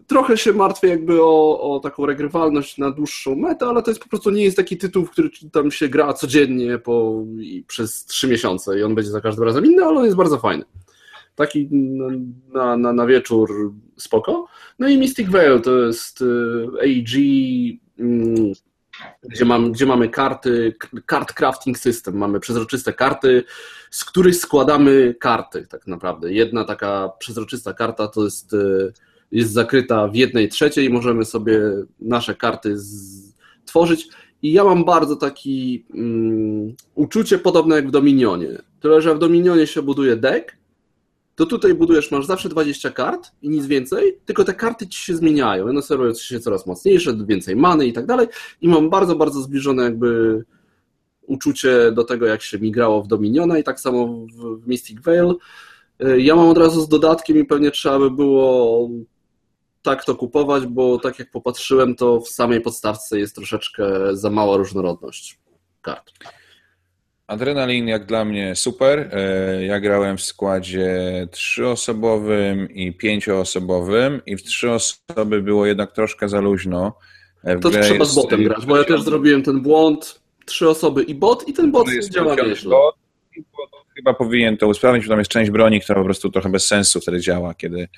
Trochę się martwię jakby o, o taką regrywalność na dłuższą metę, ale to jest po prostu nie jest taki tytuł, w który tam się gra codziennie po, przez trzy miesiące i on będzie za każdym razem inny, ale on jest bardzo fajny. Taki na, na, na wieczór spoko. No i Mystic Veil to jest y, AEG, mm, gdzie, mam, gdzie mamy karty, kart crafting system, mamy przezroczyste karty, z których składamy karty tak naprawdę. Jedna taka przezroczysta karta to jest, y, jest zakryta w jednej trzeciej możemy sobie nasze karty tworzyć. I ja mam bardzo taki mm, uczucie podobne jak w Dominionie. Tyle, że w Dominionie się buduje deck, to tutaj budujesz, masz zawsze 20 kart i nic więcej, tylko te karty ci się zmieniają. One robią się coraz mocniejsze, więcej many i tak dalej. I mam bardzo, bardzo zbliżone jakby uczucie do tego, jak się mi grało w Dominiona i tak samo w, Mystic Veil. Y, Ja mam od razu z dodatkiem i pewnie trzeba by było tak to kupować, bo tak jak popatrzyłem, to w samej podstawce jest troszeczkę za mała różnorodność kart. Adrenalin jak dla mnie super. E, Ja grałem w składzie trzyosobowym i pięcioosobowym i w trzy osoby było jednak troszkę za luźno. E, w To trzeba z botem grać, bo ja też zrobiłem ten błąd. Trzy osoby i bot i ten bot To jest działa bot Chyba powinien to usprawnić, bo tam jest część broni, która po prostu trochę bez sensu wtedy działa, kiedy,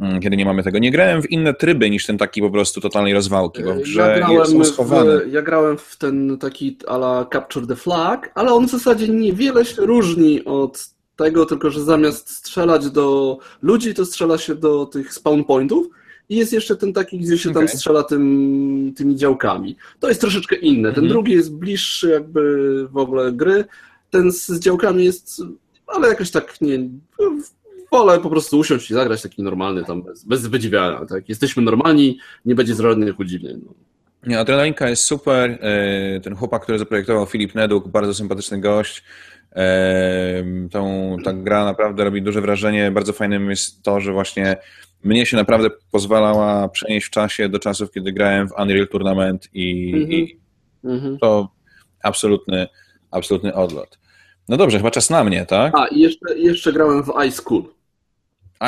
mm, kiedy nie mamy tego. Nie grałem w inne tryby niż ten taki po prostu totalnej rozwałki, bo w grze są schowane. w, ja grałem w ten taki ala Capture the Flag, ale on w zasadzie niewiele się różni od tego, tylko że zamiast strzelać do ludzi, to strzela się do tych spawn pointów. I jest jeszcze ten taki, gdzie się tam Okej. strzela tym, tymi działkami. To jest troszeczkę inne. Ten Mhm. drugi jest bliższy jakby w ogóle gry. Ten z, z działkami jest, ale jakoś tak nie. wolę po prostu usiąść i zagrać taki normalny tam, bez, bez wydziwiania, tak? Jesteśmy normalni, nie będzie żadnych udziwnień. No. Nie, Adrenalinka jest super. E, ten chłopak, który zaprojektował Filip Neduk, bardzo sympatyczny gość. E, tą, ta gra naprawdę robi duże wrażenie. Bardzo fajnym jest to, że właśnie mnie się naprawdę pozwalała przenieść w czasie do czasów, kiedy grałem w Unreal Tournament i, Mhm. i Mhm. to absolutny, absolutny odlot. No dobrze, chyba czas na mnie, tak? A, i jeszcze, jeszcze grałem w iSchool.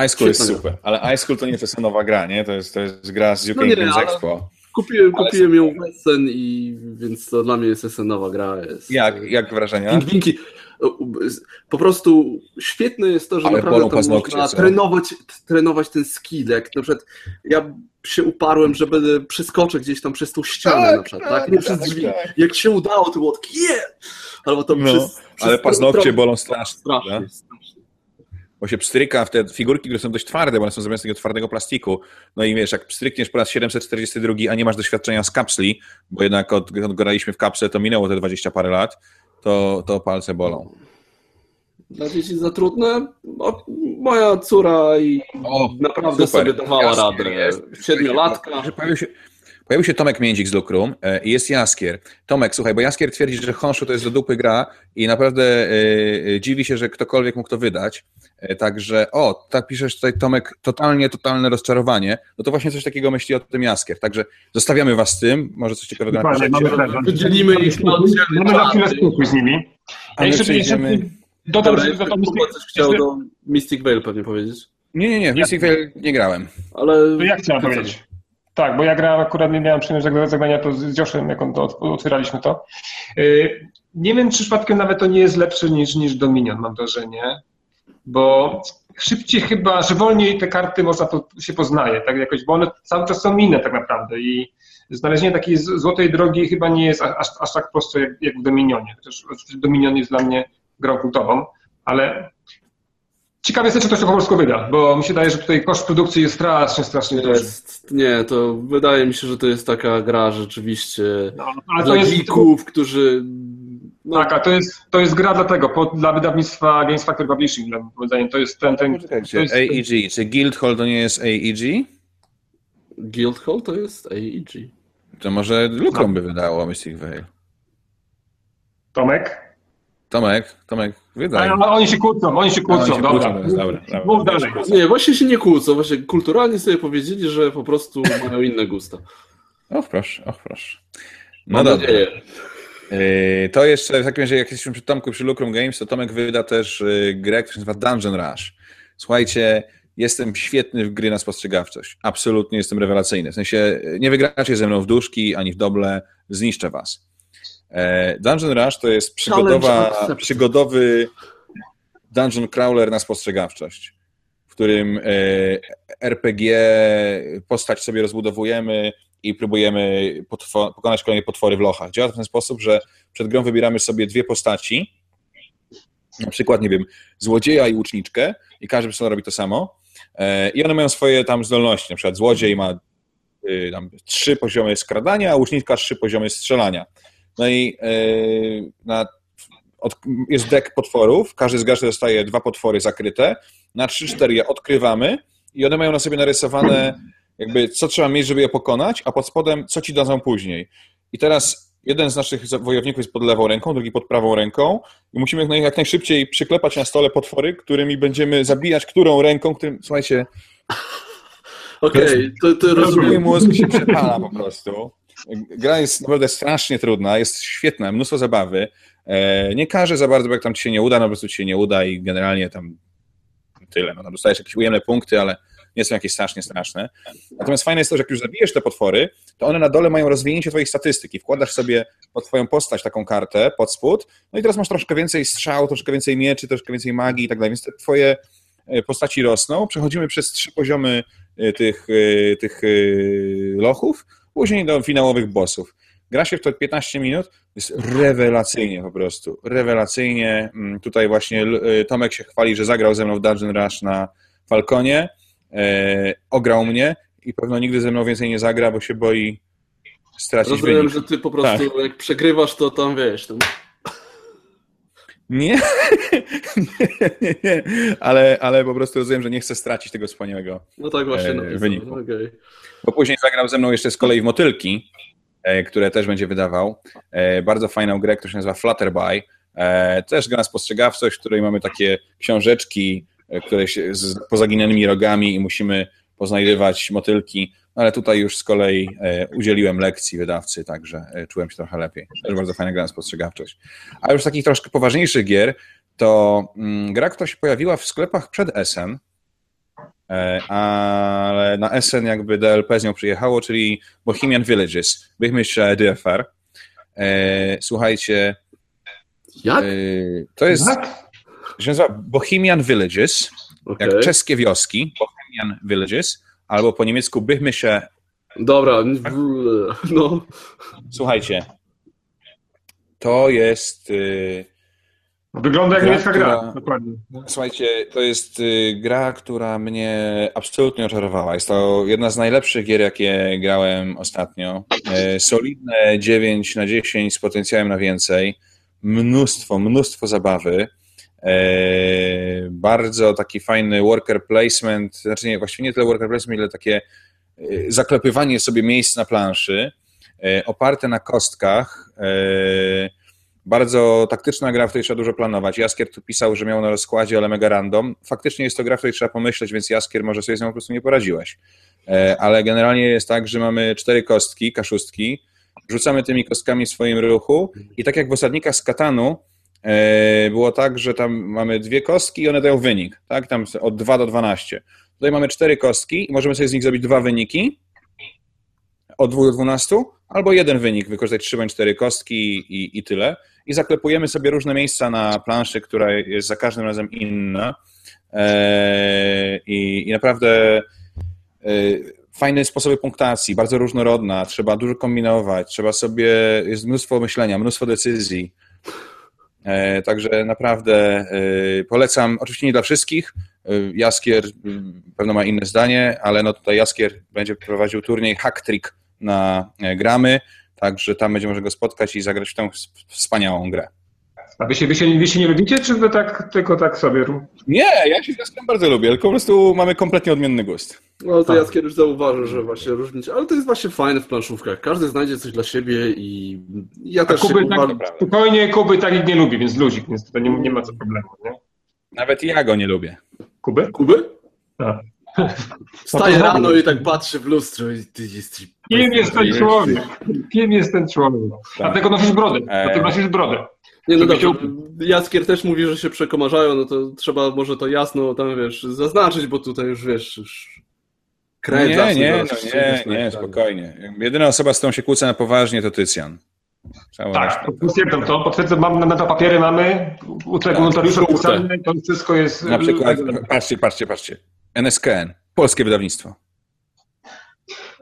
iSchool jest super, ale iSchool to nie jest nowa gra, nie? To jest, to jest gra z UK No nie, Games ale- Expo. Kupiłem, Ale kupiłem ją w Essen i więc to dla mnie jest esenowa gra. Jest, Jak, jak wrażenia? Pingwinki. Po prostu świetne jest to, że Ale naprawdę tam można co? trenować, trenować ten skill. Jak na przykład ja się uparłem, że będę przeskoczę gdzieś tam przez tą ścianę Tak, na przykład, tak, tak? Nie tak, przez drzwi. tak. Jak się udało, to było takie yeah! Albo tam No, przez, przez Ale paznokcie bolą strasznie. Strasznie, strasznie. Bo się pstryka w te figurki, które są dość twarde, bo one są zamiast tego twardego plastiku. No i wiesz, jak pstrykniesz po raz 742, a nie masz doświadczenia z kapsli, bo jednak od, od graliśmy w kapsle, to minęło te 20 parę lat, to, to palce bolą. Dla dzieci za trudne? No, moja córa i O, naprawdę super. sobie dawała radę. Siedmiolatka. Że Pojawił się, pojawił się Tomek Międzik z Lukrum e, i jest Jaskier. Tomek, słuchaj, bo Jaskier twierdzi, że Honshu to jest do dupy gra i naprawdę e, e, dziwi się, że ktokolwiek mógł to wydać. Także, o, tak piszesz tutaj Tomek, totalnie, totalne rozczarowanie. No to właśnie coś takiego myśli o tym Jaskier. Także zostawiamy was z tym, może coś ciekawego Dokładnie, napiszecie. mamy pewność. Wydzielimy ich na Mamy za chwilę spokój z nimi. A Ja jeszcze, przejdziemy... dodam, Dobra, że coś chciał do Mystic Veil pewnie powiedzieć. Nie, nie, nie, w Mystic Veil nie grałem. Ale... To ja chciałem powiedzieć. Tak, bo ja grałem akurat, nie miałem przyjemność zagra- zagrania to z Joszem, jak on to ot- otwieraliśmy to. Yy, Nie wiem, czy przypadkiem nawet to nie jest lepsze niż, niż Dominion, mam wrażenie, bo szybciej chyba, że wolniej te karty można się poznaje, tak jakoś, bo one cały czas są inne tak naprawdę i znalezienie takiej złotej drogi chyba nie jest aż, aż tak prosto jak, jak w Dominionie, chociaż Dominion jest dla mnie grą kultową, ale ciekawe jest, czy to się po polsku wyda, bo mi się daje, że tutaj koszt produkcji jest strasznie, strasznie duży. Jest, nie, to wydaje mi się, że to jest taka gra rzeczywiście No, ale dla to jest, geeków, którzy... No, tak, a to jest, to jest gra dlatego, po, dla wydawnictwa Games Factory Publishing, dla zdaniem, to jest ten, ten to Poczekajcie, jest, AEG, czy Guildhall to nie jest AEG? Guildhall to jest AEG. To może Lukrum by wydało Mystic Veil. Tomek? Tomek, Tomek, wydaj. A, oni się kłócą, oni się A, oni kłócą, się dobra. kłócą, jest dobra, dobra. Mów dalej. Nie, właśnie się nie kłócą, właśnie kulturalnie sobie powiedzieli, że po prostu mają inne gusta. Och, proszę, och, proszę. No Mam dobra. nadzieję. Yy, To jeszcze, w takim razie, jak jesteśmy przy Tomku, przy Lucrum Games, to Tomek wyda też yy, grę, która się nazywa Dungeon Rush. Słuchajcie, jestem świetny w gry na spostrzegawczość. Absolutnie jestem rewelacyjny. W sensie, yy, nie wygracie ze mną w duszki, ani w doble, zniszczę was. E, Dungeon Rush to jest przygodowa, przygodowy dungeon crawler na spostrzegawczość, w którym e, RPG postać sobie rozbudowujemy i próbujemy pokonać kolejne potwory w lochach. Działa to w ten sposób, że przed grą wybieramy sobie dwie postaci, na przykład, nie wiem, złodzieja i łuczniczkę i każdy persona robi to samo e, i one mają swoje tam zdolności, na przykład złodziej ma y, tam trzy poziomy skradania, a łuczniczka trzy poziomy strzelania. No i y, na, od, jest deck potworów, każdy z graczy dostaje dwa potwory zakryte, na trzy, cztery je odkrywamy i one mają na sobie narysowane jakby co trzeba mieć, żeby je pokonać, a pod spodem co ci dadzą później. I teraz jeden z naszych wojowników jest pod lewą ręką, drugi pod prawą ręką i musimy jak naj- jak najszybciej przyklepać na stole potwory, którymi będziemy zabijać którą ręką, którym, słuchajcie, Okej, to, to mój rozumiem. mózg się przepala po prostu. Gra jest naprawdę strasznie trudna, jest świetna, mnóstwo zabawy. E, Nie każe za bardzo, bo jak tam ci się nie uda, no po prostu ci się nie uda i generalnie tam tyle. No, tam dostajesz jakieś ujemne punkty, ale nie są jakieś strasznie straszne. Natomiast fajne jest to, że jak już zabijesz te potwory, to one na dole mają rozwinięcie twoich statystyk i wkładasz sobie pod twoją postać taką kartę pod spód, no i teraz masz troszkę więcej strzał, troszkę więcej mieczy, troszkę więcej magii i tak dalej, więc te twoje e, postaci rosną. Przechodzimy przez trzy poziomy e, tych, tych lochów, później do finałowych bossów. Gra się w to 15 minut, jest rewelacyjnie po prostu, rewelacyjnie. Mm, Tutaj właśnie e, Tomek się chwali, że zagrał ze mną w Dungeon Rush na Falconie, e, ograł mnie i pewno nigdy ze mną więcej nie zagra, bo się boi stracić Rozumiem, wynik. że ty po prostu jak przegrywasz, to tam wiesz, tam Nie, *laughs* Nie, nie, nie, ale, ale po prostu rozumiem, że nie chcę stracić tego wspaniałego No tak właśnie e, napisał. wyniku. Okej. Bo później zagrał ze mną jeszcze z kolei w Motylki, e, które też będzie wydawał. E, Bardzo fajną grę, która się nazywa Flutterby. E, Też gra na spostrzegawczość, w której mamy takie książeczki, które się z pozaginanymi rogami i musimy poznajdywać motylki. No, Ale tutaj już z kolei udzieliłem lekcji wydawcy, także czułem się trochę lepiej. Też bardzo fajna gra na spostrzegawczość. A już takich troszkę poważniejszych gier, to mm, gra, która się pojawiła w sklepach przed E, ale na Essen jakby DLP z nią przyjechało, czyli Bohemian Villages, Bychmyśl DFR. E, Słuchajcie, Jak? e, to jest, Tak? się nazywa Bohemian Villages, Okej. jak czeskie wioski, Bohemian Villages, albo po niemiecku Bychmyśl. Dobra, w- no. Słuchajcie, to jest... e, Wygląda jak Gra, niemiecka gra. która- Dokładnie. Słuchajcie, to jest y, gra, która mnie absolutnie oczarowała. Jest to jedna z najlepszych gier, jakie grałem ostatnio. E, Solidne 9 na 10 z potencjałem na więcej. Mnóstwo, mnóstwo zabawy. E, Bardzo taki fajny worker placement, znaczy nie, właściwie nie tyle worker placement, ile takie y, zaklepywanie sobie miejsc na planszy, oparte na kostkach. Bardzo taktyczna gra, w której trzeba dużo planować. Jaskier tu pisał, że miał na rozkładzie, ale mega random. Faktycznie jest to gra, w której trzeba pomyśleć, więc Jaskier może sobie z nią po prostu nie poradziłeś. E, Ale generalnie jest tak, że mamy cztery kostki, kaszustki, rzucamy tymi kostkami w swoim ruchu i tak jak w osadnikach z Katanu e, było tak, że tam mamy dwie kostki i one dają wynik, tak? Tam od 2 do 12. Tutaj mamy cztery kostki i możemy sobie z nich zrobić dwa wyniki od 2 do 12, albo jeden wynik, wykorzystać 3 bądź 4 kostki i, i tyle. I zaklepujemy sobie różne miejsca na planszy, która jest za każdym razem inna. Eee, i, I naprawdę e, fajne sposoby punktacji, bardzo różnorodna, trzeba dużo kombinować, trzeba sobie, jest mnóstwo myślenia, mnóstwo decyzji. E, Także naprawdę e, polecam, oczywiście nie dla wszystkich. E, Jaskier pewno ma inne zdanie, ale no tutaj Jaskier będzie prowadził turniej Hack Trick na e, gramy, także tam będzie można go spotkać i zagrać w tę wspaniałą grę. A wy się, wy, się, wy się nie lubicie, czy wy tak, tylko tak sobie? Nie, ja się z Jaskrem bardzo lubię, tylko po prostu mamy kompletnie odmienny gust. No to Tak. Jaskier już zauważył, że właśnie różnić, ale to jest właśnie fajne w planszówkach. Każdy znajdzie coś dla siebie i ja A też się Kuby kurwa, tak, spokojnie, Kuby tak ich nie lubi, więc luzik, więc to nie, nie ma co problemu, nie? Nawet ja go nie lubię. Kuby? Kuby? Tak. Wstaje No rano i tak patrzy w lustro i ty jesteś... Kim jest ten człowiek? Kim jest ten człowiek? Dlatego nosisz brodę. E. Dlatego nosisz brodę. Nie no dobrze, Jaskier też mówi, że się przekomarzają, no to trzeba może to jasno tam, wiesz, zaznaczyć, bo tutaj już, wiesz, już... krew Nie, nie, no nie, na nie, spokojnie. Jedyna osoba, z którą się kłócę na poważnie, to Tycjan. Cała Tak, potwierdzam to. Potwierdzam, mam na to papiery mamy, u tego Tak, notariusza to wszystko jest... Na przykład, patrzcie, patrzcie, patrzcie. NSKN, polskie wydawnictwo.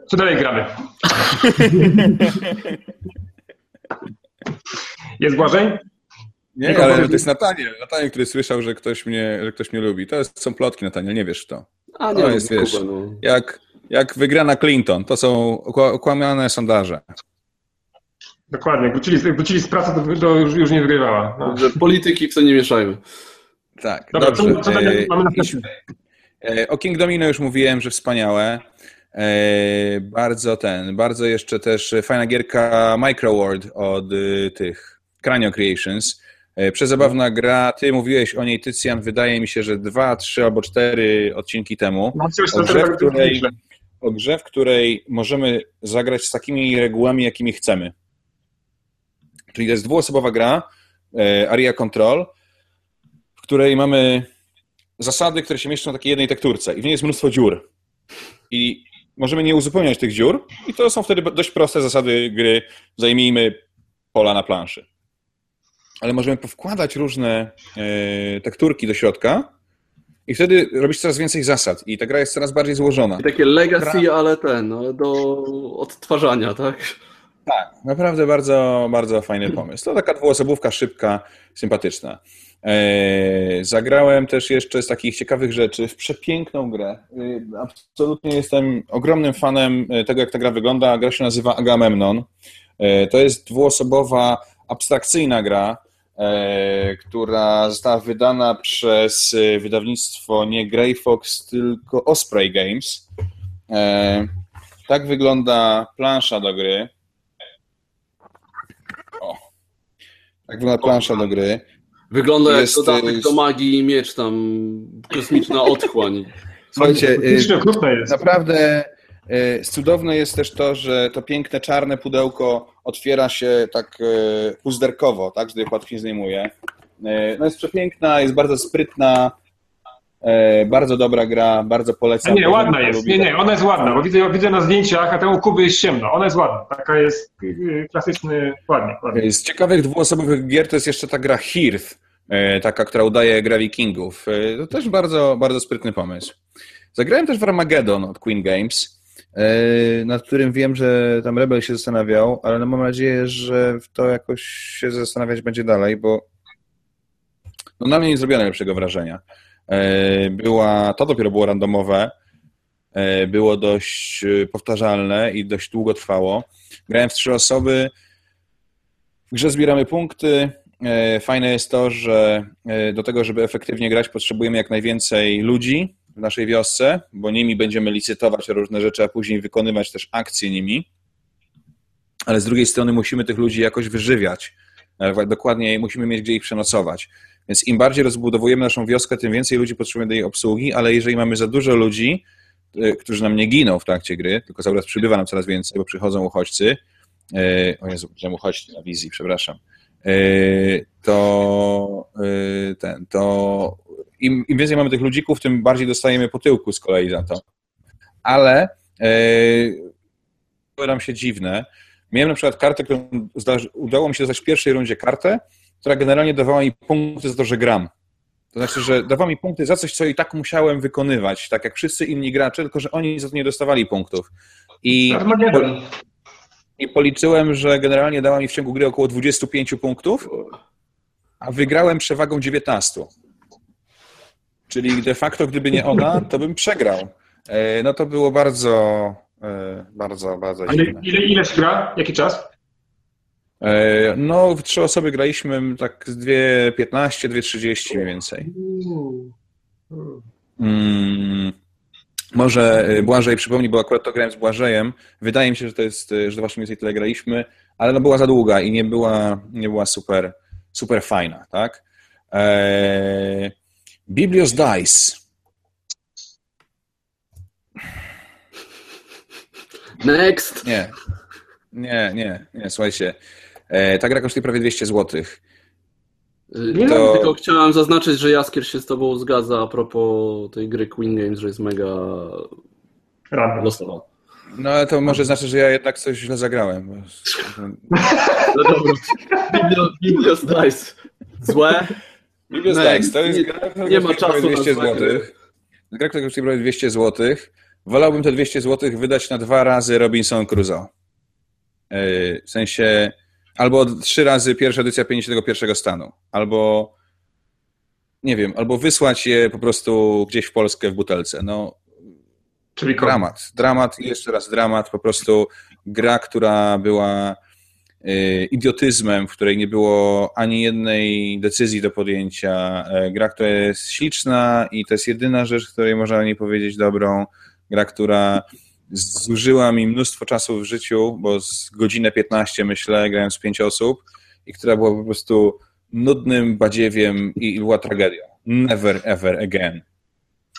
Co dalej gramy? *laughs* Jest Błażej? Nie, ale to jest Nataniel. Nataniel, który słyszał, że ktoś mnie, że ktoś mnie lubi. To jest, są plotki, Nataniel, nie wiesz w to. A To nie, jest, no, wiesz, Kuba, no. Jak, jak wygrana Clinton, to są okła- okłamane sondaże. Dokładnie. Jak wrócili, jak wrócili z pracy, to, to już, już nie wygrywała. No. Że polityki w to nie mieszajmy. Tak, Dobra, dobrze. co, E, mamy na O King Domino już mówiłem, że wspaniałe. E, Bardzo ten, bardzo jeszcze też fajna gierka Microworld od y, tych Cranio Creations. E, Przezabawna gra, ty mówiłeś o niej, Tycjan, wydaje mi się, że dwa, trzy albo cztery odcinki temu. Coś, O grze, w której, myślę. o grze, w której możemy zagrać z takimi regułami, jakimi chcemy. Czyli to jest dwuosobowa gra, e, Area Control, w której mamy zasady, które się mieszczą na takiej jednej tekturce i w niej jest mnóstwo dziur. I możemy nie uzupełniać tych dziur i to są wtedy dość proste zasady gry zajmijmy pola na planszy. Ale możemy powkładać różne e, tekturki do środka i wtedy robić coraz więcej zasad i ta gra jest coraz bardziej złożona. I takie legacy, ale ten, no, do odtwarzania, tak? Tak, naprawdę bardzo, bardzo fajny pomysł. To taka dwuosobówka, szybka, sympatyczna. Eee, zagrałem też jeszcze z takich ciekawych rzeczy w przepiękną grę. Eee, absolutnie jestem ogromnym fanem e, tego, jak ta gra wygląda. Gra się nazywa Agamemnon. Eee, to jest dwuosobowa, abstrakcyjna gra, e, która została wydana przez e, wydawnictwo nie Grey Fox, tylko Osprey Games. E, tak wygląda plansza do gry. O. Tak wygląda plansza do gry. Wygląda Jest, jak dodatek y, do magii i miecz tam, kosmiczna *laughs* otchłań. Słuchajcie, y. Naprawdę e, cudowne jest też to, że to piękne czarne pudełko otwiera się tak puzderkowo, tak, że je łatwiej zdejmuje. No jest przepiękna, jest bardzo sprytna, bardzo dobra gra, bardzo A polecam. nie, ładna jest. lubi Nie, nie, ona jest ładna, bo widzę, widzę na zdjęciach, a temu Kuby jest ciemno. Ona jest ładna. Taka jest y, klasyczny, ładnie, ładnie. Z ciekawych dwuosobowych gier to jest jeszcze ta gra Hearth, e, taka, która udaje gra wikingów. E, To też bardzo, bardzo sprytny pomysł. Zagrałem też w Armageddon od Queen Games, e, nad którym wiem, że tam Rebel się zastanawiał, ale no mam nadzieję, że w to jakoś się zastanawiać będzie dalej, bo no na mnie nie zrobiło najlepszego wrażenia. E, Była, to dopiero było randomowe, e, było dość e, powtarzalne i dość długo trwało. Grałem w trzy osoby, w grze zbieramy punkty. Fajne jest to, że do tego, żeby efektywnie grać, potrzebujemy jak najwięcej ludzi w naszej wiosce, bo nimi będziemy licytować różne rzeczy, a później wykonywać też akcje nimi. Ale z drugiej strony musimy tych ludzi jakoś wyżywiać. E, Dokładnie musimy mieć gdzie ich przenocować. Więc im bardziej rozbudowujemy naszą wioskę, tym więcej ludzi potrzebujemy do jej obsługi, ale jeżeli mamy za dużo ludzi, e, którzy nam nie giną w trakcie gry, tylko cały czas przybywa nam coraz więcej, bo przychodzą uchodźcy, e, o Jezu, że uchodźcy na wizji, przepraszam, e, to ten, to im, im więcej mamy tych ludzików, tym bardziej dostajemy po tyłku z kolei za to. Ale e, nam się dziwne. Miałem na przykład kartę, którą udało mi się dostać w pierwszej rundzie kartę, która generalnie dawała mi punkty za to, że gram. To znaczy, że dawała mi punkty za coś, co i tak musiałem wykonywać, tak jak wszyscy inni gracze, tylko że oni za to nie dostawali punktów. I, i policzyłem, że generalnie dała mi w ciągu gry około 25 punktów, a wygrałem przewagą 19. Czyli de facto, gdyby nie ona, to bym przegrał. E, No to było bardzo, e, bardzo, bardzo A ile, dziwne. ile, gra? Jaki czas? E, No, w trzy osoby graliśmy tak z 2.15, 2.30 mniej więcej. Mm, może e, Błażej przypomni, bo akurat to grałem z Błażejem. Wydaje mi się, że to jest, e, że to właśnie mniej więcej tyle graliśmy, ale no była za długa i nie była, nie była super, super fajna, tak? Eee, Biblios Dice. Next! Nie, nie, nie, nie, słuchajcie. E, ta gra kosztuje prawie 200 złotych. Y, To- Tylko chciałem zaznaczyć, że Jaskier się z tobą zgadza a propos tej gry Queen Games, że jest mega Random. losowa. No ale to może znaczy, że ja jednak coś źle zagrałem. bo- *laughs* No dobra. Biblio- Dice. Złe? Biblios Nie, Dice, to jest nie- gra, nie ma czasu na 200 złe gry. złotych. Gra, która kosztuje prawie 200 złotych. Wolałbym te 200 złotych wydać na dwa razy Robinson Crusoe. Yy, W sensie albo trzy razy pierwsza edycja 51 stanu, albo nie wiem, albo wysłać je po prostu gdzieś w Polskę w butelce. No, Czyli dramat, dramat i jeszcze raz dramat, po prostu gra, która była y, idiotyzmem, w której nie było ani jednej decyzji do podjęcia, e, gra, która jest śliczna i to jest jedyna rzecz, której można o niej powiedzieć dobrą, gra, która zużyła mi mnóstwo czasu w życiu, bo z godzinę 15 myślę, grałem z pięć osób i która była po prostu nudnym badziewiem i, była tragedią. Never ever again.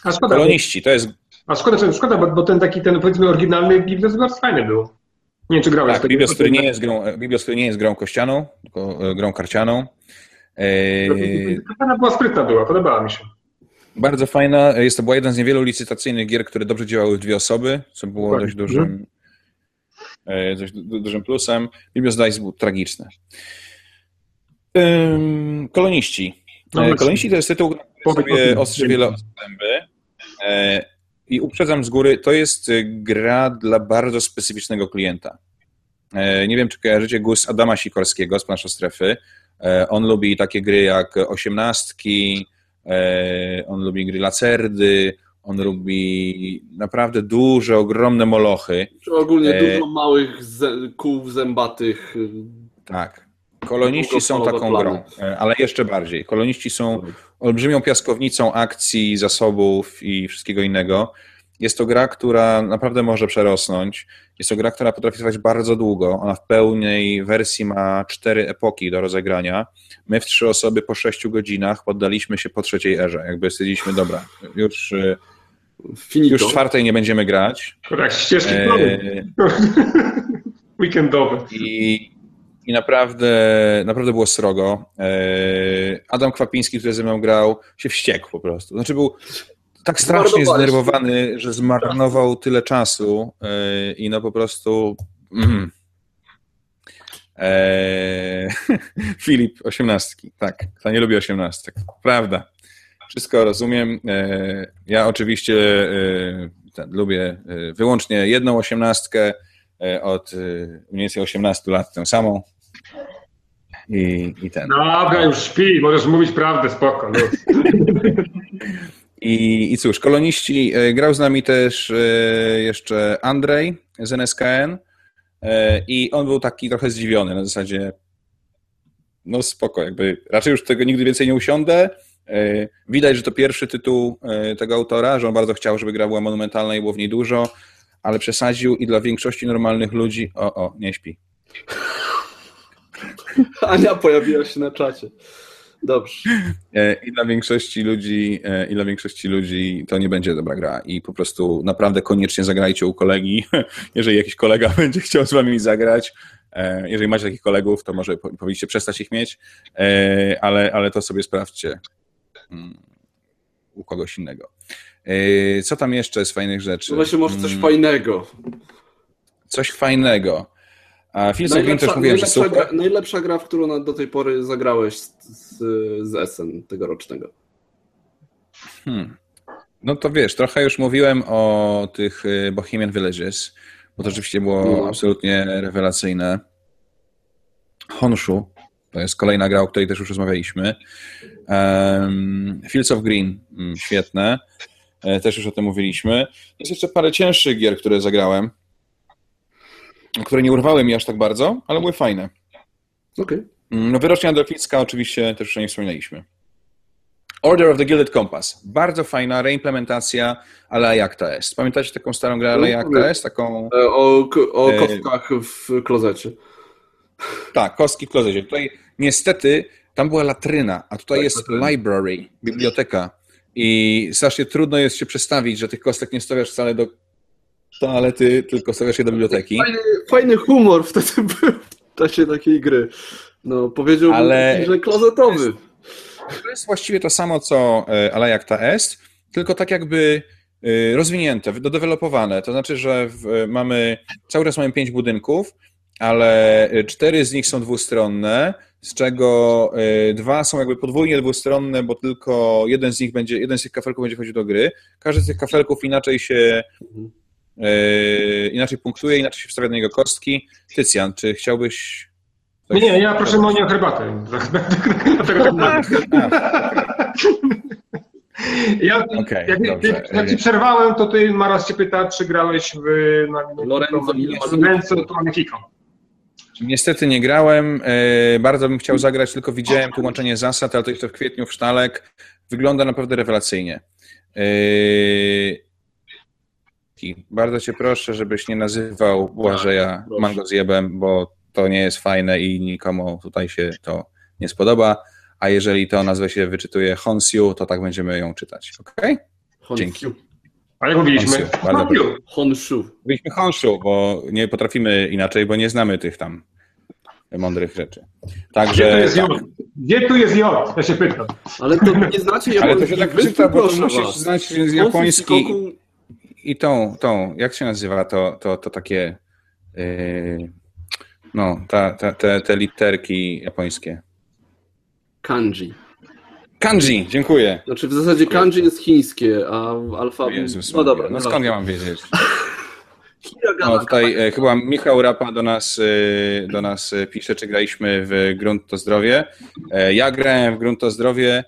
A szkoda, Koloniści, to jest a szkoda, szkoda bo, bo ten taki, ten powiedzmy oryginalny Biblios bardzo fajny był. Nie wiem, czy grałeś Tak, Biblios, który nie jest grą, Biblios, który nie jest grą kościaną, tylko e, grą karcianą. E, Ona była sprytna była, podobała mi się. Bardzo fajna. Jest to była jeden z niewielu licytacyjnych gier, które dobrze działały w dwie osoby, co było Dokładnie. dość dużym, e, dość du- dużym plusem. Biblios Dice był tragiczny. Ym, Koloniści. No E. Koloniści to jest tytuł, który sobie ostrzy wiele osób. E, I uprzedzam z góry, to jest gra dla bardzo specyficznego klienta. Nie wiem, czy kojarzycie głos Adama Sikorskiego z Plansza Strefy. E, On lubi takie gry jak Osiemnastki, on lubi gry Lacerdy, on lubi naprawdę duże, ogromne molochy. Ogólnie E, dużo małych kół zębatych. y, Tak. Koloniści są taką plany. grą, e, ale jeszcze bardziej. Koloniści są olbrzymią piaskownicą akcji, zasobów i wszystkiego innego. Jest to gra, która naprawdę może przerosnąć. Jest to gra, która potrafi trwać bardzo długo. Ona w pełnej wersji ma cztery epoki do rozegrania. My w trzy osoby po sześciu godzinach poddaliśmy się po trzeciej erze. Jakby stwierdziliśmy, dobra, już, e, Finito. już czwartej nie będziemy grać. To jak ścieżki E, *laughs* weekendowe. I, i naprawdę, naprawdę było srogo. E, Adam Kwapiński, który ze mną grał, się wściekł po prostu. Znaczy był tak strasznie zdenerwowany, że zmarnował tyle czasu e, i no po prostu... Mm. E, *laughs* Filip, osiemnastki, tak. Kto nie lubi osiemnastek. Prawda. Wszystko rozumiem. E, Ja oczywiście e, ten, lubię e, wyłącznie jedną osiemnastkę, e, od e, mniej więcej 18 lat tę samą. I, i ten. Dobra, już śpi, możesz mówić prawdę, spoko. *laughs* I, I cóż, koloniści, e, grał z nami też e, jeszcze Andrzej z NSKN e, i on był taki trochę zdziwiony na zasadzie no spoko, jakby raczej już tego nigdy więcej nie usiądę. Widać, że to pierwszy tytuł tego autora, że on bardzo chciał, żeby gra była monumentalna i było w niej dużo, ale przesadził i dla większości normalnych ludzi, o, o, nie śpi. *laughs* Ania pojawiła się na czacie. Dobrze. E, I dla większości ludzi, e, i dla większości ludzi to nie będzie dobra gra. I po prostu naprawdę koniecznie zagrajcie u kolegi. *laughs* Jeżeli jakiś kolega *laughs* będzie chciał z wami zagrać, e, jeżeli macie takich kolegów, to może po- powinniście przestać ich mieć, ale, ale to sobie sprawdźcie mm, u kogoś innego. Co tam jeszcze z fajnych rzeczy? To właśnie może coś Mm, fajnego. Coś fajnego. A Phil Green też mówiłem, że najlepsza, super. gra, najlepsza gra, w którą do tej pory zagrałeś z, z, z SN tegorocznego. Hmm. No to wiesz, trochę już mówiłem o tych y, Bohemian Villages, bo to rzeczywiście było No. absolutnie rewelacyjne. Honshu, to jest kolejna gra, o której też już rozmawialiśmy. Um, Fields of Green, mm, świetne. E, Też już o tym mówiliśmy. Jest jeszcze parę cięższych gier, które zagrałem, które nie urwały mi aż tak bardzo, ale były fajne. Okej. Mm, No, wyrocznia delficka oczywiście też o niej wspominaliśmy. Order of the Gilded Compass. Bardzo fajna reimplementacja ale jak to jest. Pamiętacie taką starą grę ale jak to jest? Taką, E, O, o E, kostkach w klozecie. tak, kostki w klozecie. Tutaj niestety tam była latryna, a tutaj Tak, jest latryna. library, biblioteka. I strasznie trudno jest się przestawić, że tych kostek nie stawiasz wcale do toalety, tylko stawiasz je do biblioteki. Fajny, fajny humor wtedy był w czasie takiej gry. No, powiedziałbym, Ale- że klozetowy. To jest właściwie to samo, co e, Ale jak ta est, tylko tak jakby e, rozwinięte, dodevelopowane. To znaczy, że w, mamy, cały czas mamy pięć budynków, ale e, cztery z nich są dwustronne, z czego e, dwa są jakby podwójnie dwustronne, bo tylko jeden z nich będzie, jeden z tych kafelków będzie wchodził do gry. Każdy z tych kafelków inaczej się e, inaczej punktuje, inaczej się wstawia do niego kostki. Tycjan, czy chciałbyś... Nie, nie, ja proszę Monię o herbatę. Dlatego tak mówię. *laughs* Ja, Okej, jak, dobrze. jak ci przerwałem, to ty Maras cię pyta, czy grałeś w na, Lorenzo Lorenzo. To Magnifico. Niestety nie grałem. e, Bardzo bym chciał zagrać, tylko widziałem tłumaczenie zasad, ale to jeszcze w kwietniu w Sztalek. Wygląda naprawdę rewelacyjnie. Bardzo cię proszę, żebyś nie nazywał Błażeja proszę. mangozjebem, bo to nie jest fajne i nikomu tutaj się to nie spodoba. A jeżeli to nazwę się wyczytuje Honsiu, to tak będziemy ją czytać. Hon- Dzięki. A jak mówiliśmy? Honshu, bardzo Honshu. Byliśmy Honshu, bo nie potrafimy inaczej, bo nie znamy tych tam mądrych rzeczy. Gdzie tu Także. J? Gdzie tu jest J? Ja się pytam. Ale to nie znacie Ale to się tak czyta, bo to musisz znać Honshu, japoński i tą, tą, jak się nazywa to, to, to takie, yy, no, ta, ta, te, te literki japońskie. Kanji. Kanji, dziękuję. Znaczy w zasadzie kanji jest chińskie, a alfabet... Jezus no dobra, no skąd ja mam wiedzieć? *laughs* No tutaj e, chyba Michał Rapa do nas, e, do nas e, pisze, czy graliśmy w Grunt to Zdrowie. E, ja grałem w Grunt to Zdrowie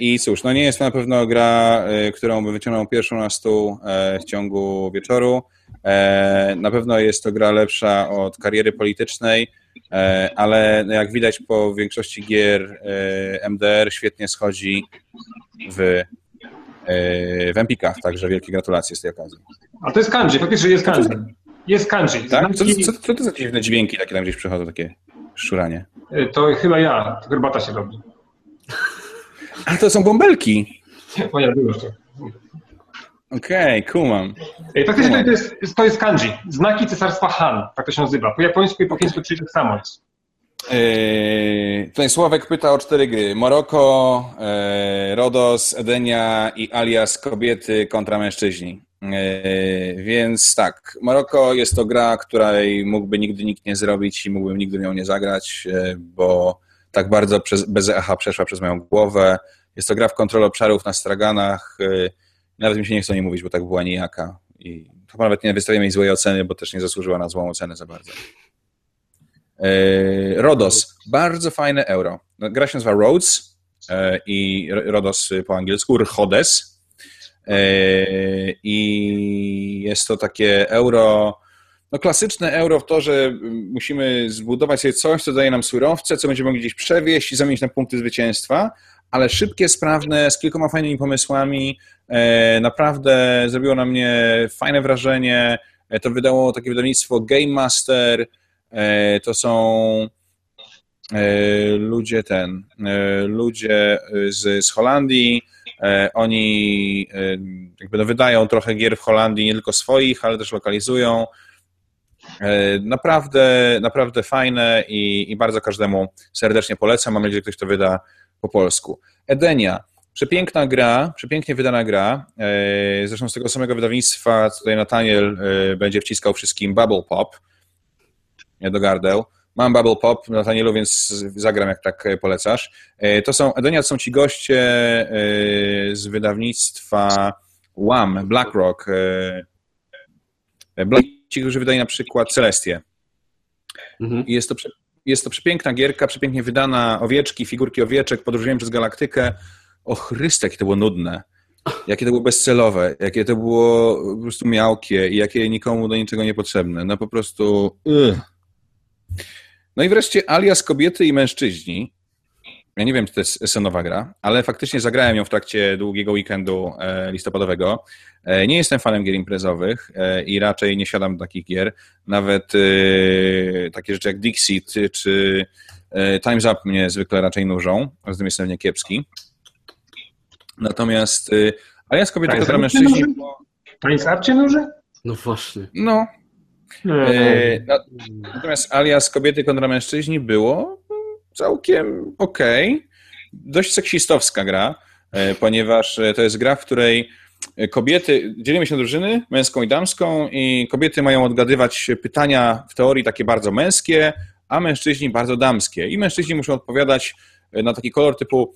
i cóż, no nie jest to na pewno gra, e, którą by wyciągnął pierwszą na stół e, w ciągu wieczoru, E, na pewno jest to gra lepsza od kariery politycznej, e, ale jak widać po większości gier e, MDR świetnie schodzi w, w Empikach, także wielkie gratulacje z tej okazji. A to jest kanji, faktycznie jest kanji. Jest kanji. Tak? Co, co, co to za dziwne dźwięki takie tam gdzieś przychodzą, takie szuranie? To chyba ja, to herbata się robi. A to są bąbelki. Moja było to. Okej, okay, kumam. Faktycznie to jest, to jest kanji. Znaki cesarstwa Han, tak to się nazywa. Po japońsku i po chińsku czyli tak samo jest. Yy, tutaj Sławek pyta o cztery gry. Moroko, yy, Rodos, Edenia i alias kobiety kontra mężczyźni. Yy, więc tak, Moroko jest to gra, której mógłby nigdy nikt nie zrobić i mógłbym nigdy ją nie zagrać, yy, bo tak bardzo przez, bez echa przeszła przez moją głowę. Jest to gra w kontrolę obszarów na straganach. Yy, nawet mi się nie chce nie mówić, bo tak była nijaka. I chyba nawet nie wystawiamy jej złej oceny, bo też nie zasłużyła na złą ocenę za bardzo. Rodos, bardzo fajne euro. No, gra się nazywa Rhodes i Rodos po angielsku, Rhodes. I jest to takie euro, no klasyczne euro w to, że musimy zbudować sobie coś, co daje nam surowce, co będziemy mogli gdzieś przewieźć i zamienić na punkty zwycięstwa, ale szybkie, sprawne, z kilkoma fajnymi pomysłami. Naprawdę zrobiło na mnie fajne wrażenie. To wydało takie wydawnictwo Game Master. To są ludzie ten, ludzie z, z Holandii. Oni jakby no wydają trochę gier w Holandii, nie tylko swoich, ale też lokalizują. Naprawdę, naprawdę fajne i, i bardzo każdemu serdecznie polecam. Mam nadzieję, że ktoś to wyda po polsku. Edenia. Przepiękna gra, przepięknie wydana gra. Zresztą z tego samego wydawnictwa, tutaj Nataniel będzie wciskał wszystkim Bubble Pop. Do gardeł. Mam Bubble Pop, Natanielu, więc zagram, jak tak polecasz. To są, Edenia to są ci goście z wydawnictwa WAM, BlackRock. Black, ci, którzy wydali na przykład Celestię. Mhm. Jest, to, jest to przepiękna gierka, przepięknie wydana, owieczki, figurki owieczek, podróżujemy przez galaktykę. O Chryste, jakie to było nudne. Jakie to było bezcelowe, jakie to było po prostu miałkie i jakie nikomu do niczego niepotrzebne. No po prostu... Ugh. No i wreszcie alias kobiety i mężczyźni. Ja nie wiem, czy to jest senowa gra, ale faktycznie zagrałem ją w trakcie długiego weekendu listopadowego. Nie jestem fanem gier imprezowych i raczej nie siadam do takich gier. Nawet takie rzeczy jak Dixit czy Time's Up mnie zwykle raczej nużą, a z tym jestem niekiepski. Natomiast alias kobiety kontra mężczyźni... Time's Up cię nuży? No właśnie. No, Natomiast alias kobiety kontra mężczyźni było całkiem okej. Okay. Dość seksistowska gra, ponieważ to jest gra, w której kobiety, dzielimy się na drużyny, męską i damską i kobiety mają odgadywać pytania w teorii takie bardzo męskie, a mężczyźni bardzo damskie. I mężczyźni muszą odpowiadać na taki kolor typu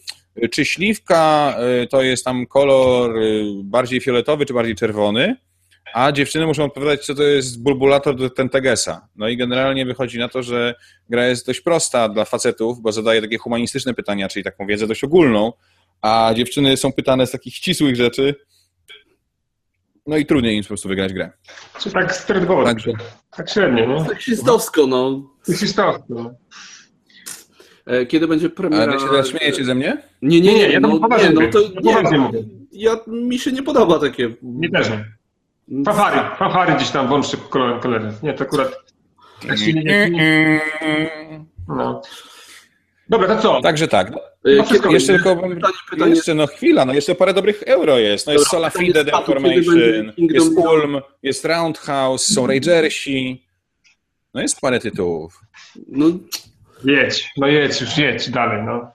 czy śliwka to jest tam kolor bardziej fioletowy, czy bardziej czerwony, a dziewczyny muszą odpowiadać, co to jest bulbulator do Tentegesa. No i generalnie wychodzi na to, że gra jest dość prosta dla facetów, bo zadaje takie humanistyczne pytania, czyli taką wiedzę dość ogólną, a dziewczyny są pytane z takich ścisłych rzeczy, no i trudniej im po prostu wygrać grę. Czy tak stredwowo, tak, tak średnio, no. Seksistowsko, no. Seksistowsko, no. Kiedy będzie premiera... Ale się teraz śmiejecie ze mnie? Nie, nie, nie, ja no, nie, no to nie, nie, ja, mi się nie podoba takie... Mi też nie. Fafary, fafary gdzieś tam włączcie kolorem kolory. Nie, to akurat... No. Dobra, to co? Także tak. No wszystko jeszcze będzie. tylko Pytanie, pytanie. jeszcze, no chwila, no jeszcze parę dobrych euro jest. No jest Dobra, Sola Fide, pytanie jest. Ulm, jest Roundhouse, są Ragersi. No jest parę tytułów. No, Jedź, no jedź, już jedź dalej, no.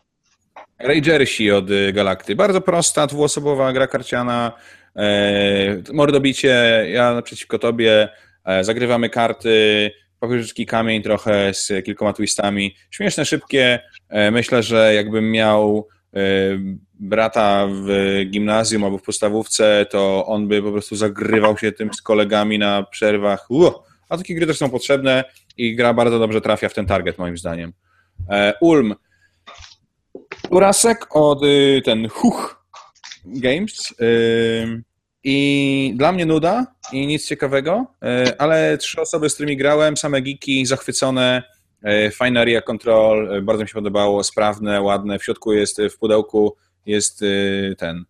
Ragersi od y, Galakty. Bardzo prosta, dwuosobowa gra karciana. E, mordobicie, ja naprzeciwko tobie. E, zagrywamy karty, papieżyczki kamień trochę z kilkoma twistami. Śmieszne, szybkie. E, myślę, że jakbym miał brata w gimnazjum albo w podstawówce, to on by po prostu zagrywał się tym z kolegami na przerwach. Ło! A takie gry też są potrzebne i gra bardzo dobrze trafia w ten target, moim zdaniem. Ulm. Urasek od y, ten Huch Games. Y, I dla mnie nuda i nic ciekawego, e, ale trzy osoby, z którymi grałem, same geeki, zachwycone, e, fajna control, e, bardzo mi się podobało, sprawne, ładne. W środku jest, w pudełku jest ten,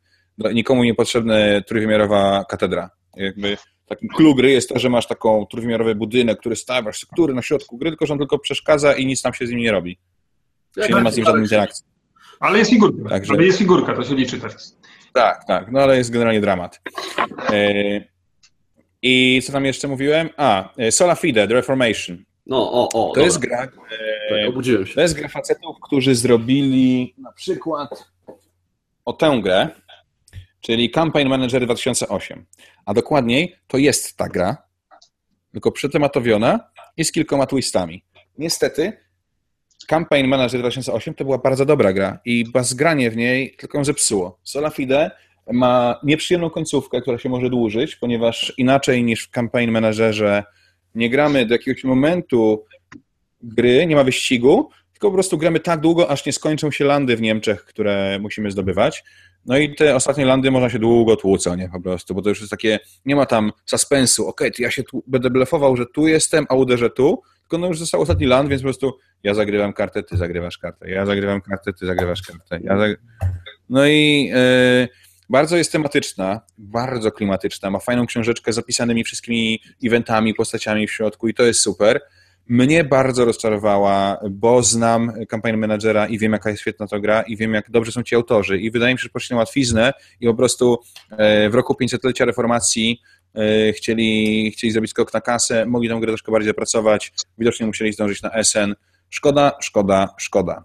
nikomu niepotrzebna trójwymiarowa katedra. Jakby takim clue gry jest to, że masz taką trójwymiarowy budynek, który stawiasz, który na środku gry, tylko że on tylko przeszkadza i nic tam się z nim nie robi. Czyli nie ma z nim żadnej interakcji. Ale jest figurka, Także... ale jest figurka, to się liczy teraz. Tak, tak, no ale jest generalnie dramat. E, I co tam jeszcze mówiłem? A, e, Sola Fide, The Reformation. No, o, o. To dobra. jest gra. E, tak, obudziłem się. To jest gra facetów, którzy zrobili na przykład o tę grę, czyli Campaign Manager 2008. A dokładniej to jest ta gra, tylko przetematowiona i z kilkoma twistami. Niestety Campaign Manager 2008 to była bardzo dobra gra i bazgranie w niej tylko ją zepsuło. Solafide ma nieprzyjemną końcówkę, która się może dłużyć, ponieważ inaczej niż w Campaign Managerze nie gramy do jakiegoś momentu gry, nie ma wyścigu, tylko po prostu gramy tak długo, aż nie skończą się landy w Niemczech, które musimy zdobywać. No i te ostatnie landy można się długo tłucą, nie, po prostu, bo to już jest takie, nie ma tam suspensu, okej, okay, to ja się tu będę blefował, że tu jestem, a uderzę tu, tylko no już został ostatni land, więc po prostu ja zagrywam kartę, ty zagrywasz kartę, ja zagrywam kartę, ty zagrywasz kartę. Ja. No i yy, bardzo jest tematyczna, bardzo klimatyczna, ma fajną książeczkę z zapisanymi wszystkimi eventami, postaciami w środku i to jest super. Mnie bardzo rozczarowała, bo znam kampanię menadżera i wiem, jaka jest świetna to gra i wiem, jak dobrze są ci autorzy i wydaje mi się, że poszli na łatwiznę i po prostu e, w roku 500-lecia reformacji E, chcieli, chcieli zrobić skok na kasę, mogli tę grę troszkę bardziej zapracować, widocznie musieli zdążyć na SN. Szkoda, szkoda, szkoda.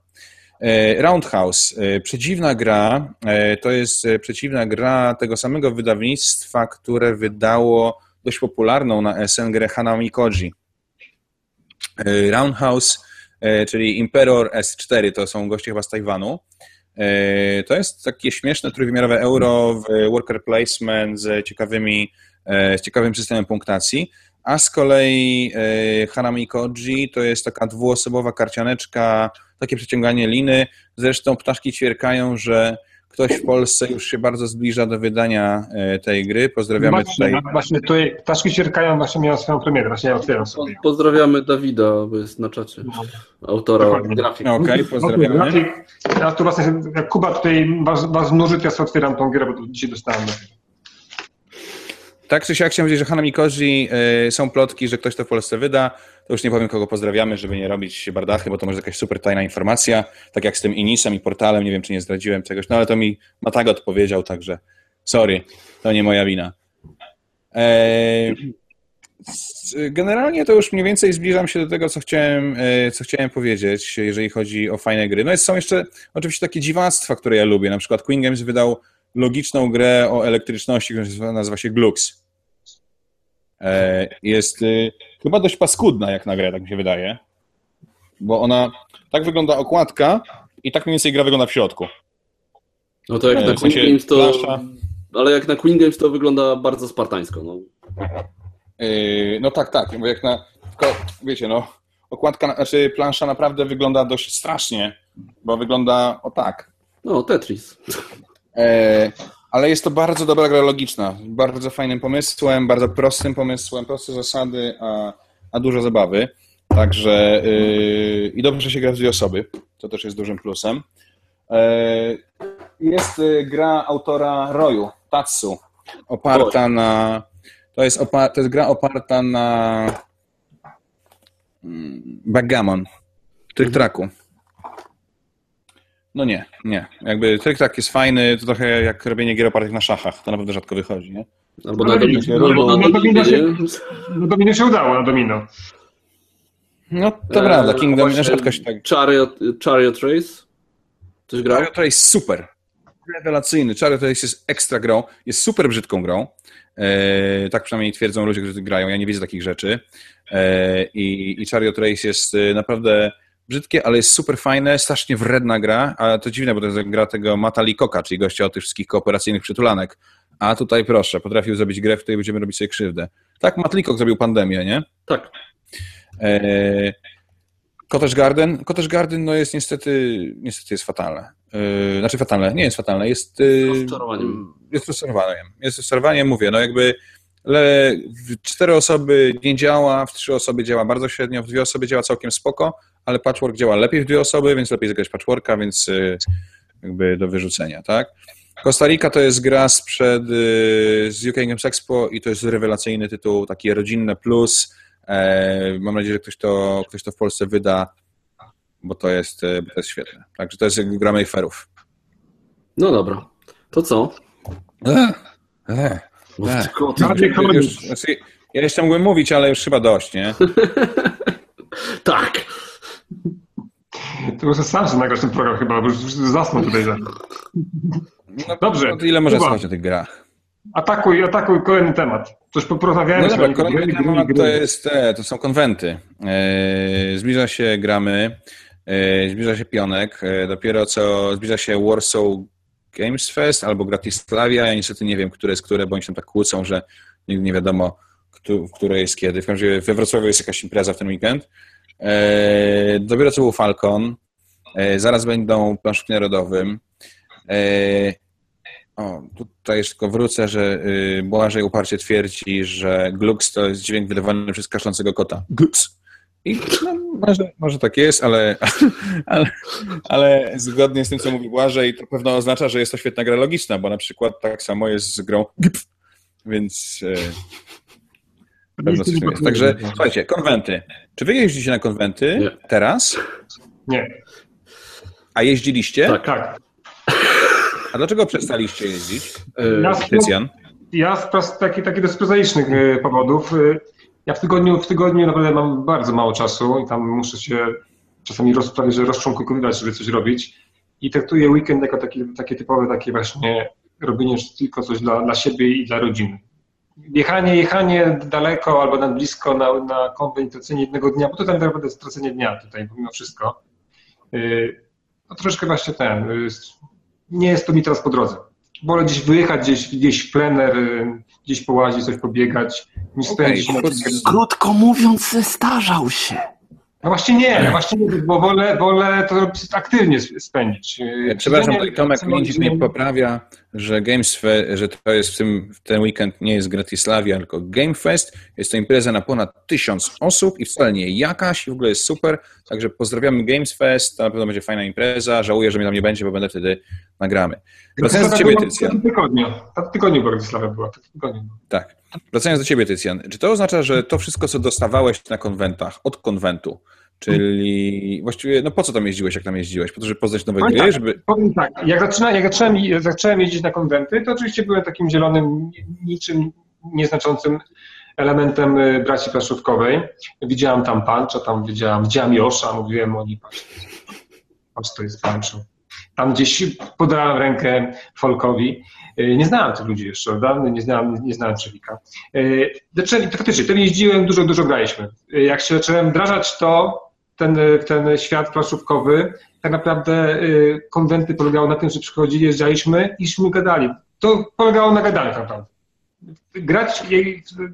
E, Roundhouse, e, przeciwna gra, to jest przeciwna gra tego samego wydawnictwa, które wydało dość popularną na SN grę Hanami Koji. Roundhouse, czyli Imperor S4, to są goście chyba z Tajwanu. To jest takie śmieszne trójwymiarowe euro w worker placement z ciekawymi E, z ciekawym systemem punktacji, a z kolei e, Hanami Koji to jest taka dwuosobowa karcianeczka, takie przeciąganie liny. Zresztą ptaszki ćwierkają, że ktoś w Polsce już się bardzo zbliża do wydania e, tej gry. Pozdrawiamy właśnie, tutaj. Właśnie tutaj ptaszki ćwierkają właśnie miała swoją premierę, właśnie ja otwieram sobie. Pozdrawiamy Dawida, bo jest na czacie. Autora Dokładnie. grafiki. Okej, okay, pozdrawiamy. Ja tu właśnie, jak Kuba tutaj was, was nuży, to ja sobie otwieram tą grę, bo to dzisiaj dostałem. Tak czy siak chciałem powiedzieć, że Hanami Koji y, są plotki, że ktoś to w Polsce wyda. To już nie powiem, kogo pozdrawiamy, żeby nie robić bardachy, bo to może jakaś super tajna informacja. Tak jak z tym Inisem i portalem, nie wiem, czy nie zdradziłem czegoś, no ale to mi Matago odpowiedział, także sorry, to nie moja wina. E, generalnie to już mniej więcej zbliżam się do tego, co chciałem, e, co chciałem powiedzieć, jeżeli chodzi o fajne gry. No i są jeszcze oczywiście takie dziwactwa, które ja lubię. Na przykład Queen Games wydał logiczną grę o elektryczności, która nazywa się Glux. E, jest y, chyba dość paskudna jak na grę, tak mi się wydaje, bo ona, tak wygląda okładka i tak mniej więcej gra wygląda w środku. No to jak e, na Queen Games to... Ale jak na Queen Games to wygląda bardzo spartańsko. No, e, no tak, tak, bo jak na... Wiecie, no, okładka, znaczy plansza naprawdę wygląda dość strasznie, bo wygląda o tak. No, Tetris. E, ale jest to bardzo dobra gra logiczna, bardzo fajnym pomysłem, bardzo prostym pomysłem, proste zasady, a, a dużo zabawy. Także yy, i dobrze się gra w dwie osoby, to też jest dużym plusem. Yy, jest y, gra autora Roju, Tatsu, oparta na. To jest, opar, to jest gra oparta na mm, backgammon, trik-traku. No nie, nie. Jakby trik tak jest fajny, to trochę jak robienie gier opartych na szachach. To naprawdę rzadko wychodzi, nie? Albo na domino. Albo na domino się, na domino się udało, na domino. No to eee, prawda, Kingdom rzadko się tak... Chariot, Chariot Race? Coś grał? Chariot Race super. Rewelacyjny. Chariot Race jest ekstra grą. Jest super brzydką grą. E, tak przynajmniej twierdzą ludzie, którzy grają. Ja nie widzę takich rzeczy. E, i, I Chariot Race jest e, naprawdę brzydkie, ale jest super fajne, strasznie wredna gra, a to dziwne, bo to jest gra tego Mata Likoka, czyli gościa od tych wszystkich kooperacyjnych przytulanek. A tutaj proszę, potrafił zrobić grę, w której będziemy robić sobie krzywdę. Tak, Matt Leacock zrobił pandemię, nie? Tak. E, Cottage Garden. Cottage Garden no jest niestety, niestety jest fatalne. Yy, znaczy fatalne, nie jest fatalne, jest... Yy, Rozczarowaniem. jest rozczarowaniem. Jest rozczarowaniem, mówię, no jakby le, w cztery osoby nie działa, w trzy osoby działa bardzo średnio, w dwie osoby działa całkiem spoko, ale patchwork działa lepiej w dwie osoby, więc lepiej zagrać patchworka, więc y, jakby do wyrzucenia, tak? Costa Rica to jest gra sprzed y, z UK Games Expo i to jest rewelacyjny tytuł, taki rodzinny plus. E, mam nadzieję, że ktoś to, ktoś to w Polsce wyda, bo to jest, y, bo to jest świetne. Także to jest gra Mayfairów. No dobra. To co? Ech, ech. Bo Ech. tylko o No. Już, znaczy, ja jeszcze mógłbym mówić, ale już chyba dość, nie? *laughs* Tak. To może sam się nagrasz ten program chyba, bo już zasnął tutaj. za- No, Dobrze. No to ile Kuba. słuchać o tych grach? Atakuj, atakuj kolejny temat. Coś porozmawiałem No dobra, kolejny Gry, temat gry. to, jest, to są konwenty. E, Zbliża się gramy, e, zbliża się pionek, e, dopiero co zbliża się Warsaw Games Fest albo Gratislavia, ja niestety nie wiem, które jest które, bo oni się tak kłócą, że nigdy nie wiadomo, które jest kiedy. W każdym razie we Wrocławiu jest jakaś impreza w ten weekend. E, Dopiero co był Falcon, e, zaraz będą planszówki narodowym. E, O, tutaj jeszcze tylko wrócę, że y, Błażej uparcie twierdzi, że Glux to jest dźwięk wydawany przez kaszlącego kota. Glux. I no, może, może tak jest, ale, *laughs* ale, ale zgodnie z tym, co mówi Błażej, to pewno oznacza, że jest to świetna gra logiczna, bo na przykład tak samo jest z grą GIPF, więc y, pewno coś jest. Także słuchajcie, konwenty. Czy wy jeździcie na konwenty Nie. teraz? Nie, A jeździliście? Tak. tak. A dlaczego przestaliście jeździć? Ja, Krystian? ja z takich taki dość prozaicznych e, powodów. e, Ja w tygodniu, w tygodniu naprawdę mam bardzo mało czasu i tam muszę się czasami roz, prawie, że rozczłonkowywać, żeby coś robić. I traktuję weekend jako taki, takie typowe, takie właśnie robienie tylko coś dla, dla siebie i dla rodziny. Jechanie, jechanie daleko albo na blisko na, na konwent, tracenie jednego dnia, bo to tak naprawdę jest tracenie dnia tutaj, pomimo wszystko. Yy, No troszeczkę właśnie ten, yy, nie jest to mi teraz po drodze. Wolę gdzieś wyjechać, gdzieś, gdzieś w plener, yy, gdzieś połazić, coś pobiegać, niż Okej, spędzić Krótko mówiąc, zestarzał się. No właśnie nie, właśnie nie, bo wolę, wolę to aktywnie sp- spędzić. Yy, Przepraszam, siedzenie- Tomek Międzik mnie poprawia, że Games Fe- że to jest w, tym, w ten weekend nie jest Gratislavia, tylko Game Fest. Jest to impreza na ponad tysiąc osób i wcale nie jakaś, i w ogóle jest super. Także pozdrawiamy Games Fest, to na pewno będzie fajna impreza. Żałuję, że mnie tam nie będzie, bo będę wtedy nagramy. Wracając do ciebie, w Tycjan. tym tygodniu. W tygodniu Bogusława była, w tygodniu. Tak. Wracając do ciebie, Tycjan. Czy to oznacza, że to wszystko, co dostawałeś na konwentach, od konwentu, czyli właściwie, no po co tam jeździłeś, jak tam jeździłeś? Po to, żeby poznać nowe Oj, gry, tak. żeby... Powiem tak, jak, zaczyna, jak zacząłem, jak zacząłem jeździć na konwenty, to oczywiście byłem takim zielonym, niczym nieznaczącym elementem y, braci planszówkowej. Widziałam tam pancza, tam widziałam, widziałam Josza, mówiłem o patrz, patrz to jest pancho. Tam gdzieś podałem rękę Folkowi. Y, Nie znałem tych ludzi jeszcze, dawno nie znałem, nie znałem Czewika. Y, Zacząłem, faktycznie, wtedy jeździłem, dużo, dużo graliśmy. Y, Jak się zacząłem wdrażać to, ten, ten świat planszówkowy, tak naprawdę konwenty polegały na tym, że przychodzili, jeżdżaliśmy i gadali. To polegało na gadaniu tak naprawdę. Grać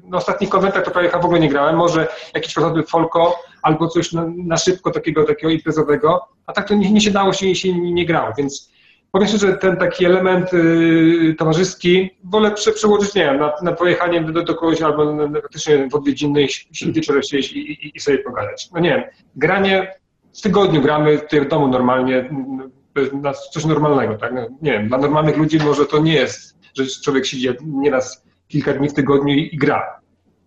na ostatnich konwentach to prawie w ogóle nie grałem, może jakiś chociażby folko albo coś na, na szybko takiego, takiego imprezowego, a tak to nie, nie się dało, się, się nie grało, więc powiem szczerze, ten taki element y, towarzyski wolę prze, przełożyć, nie wiem, na, na pojechanie do, do kogoś albo na, faktycznie w odwiedziny, i wieczorem siedzieć i, i, i sobie pogadać. No nie wiem, granie w tygodniu gramy tutaj w domu normalnie, na coś normalnego, tak? No, nie wiem, dla normalnych ludzi może to nie jest, że człowiek siedzi nieraz kilka dni w tygodniu i, i gra.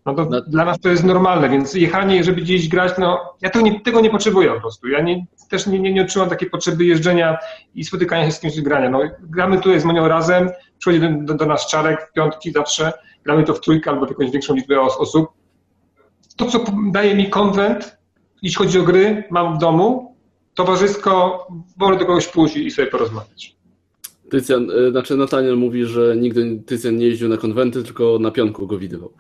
No to No. dla nas to jest normalne, więc jechanie, żeby gdzieś grać, no ja to nie, tego nie potrzebuję po prostu. Ja nie, też nie, nie, nie odczuwam takiej potrzeby jeżdżenia i spotykania się z kimś grania. No, gramy tutaj z Monią razem, przychodzi do, do, do nas Czarek w piątki zawsze, gramy to w trójkę albo w jakąś większą liczbę os, osób. To, co daje mi konwent, jeśli chodzi o gry, mam w domu, towarzysko, wolę do kogoś pójść i sobie porozmawiać. Tycjan, y, znaczy Nataniel mówi, że nigdy Tycjan nie jeździł na konwenty, tylko na pionku go widywał.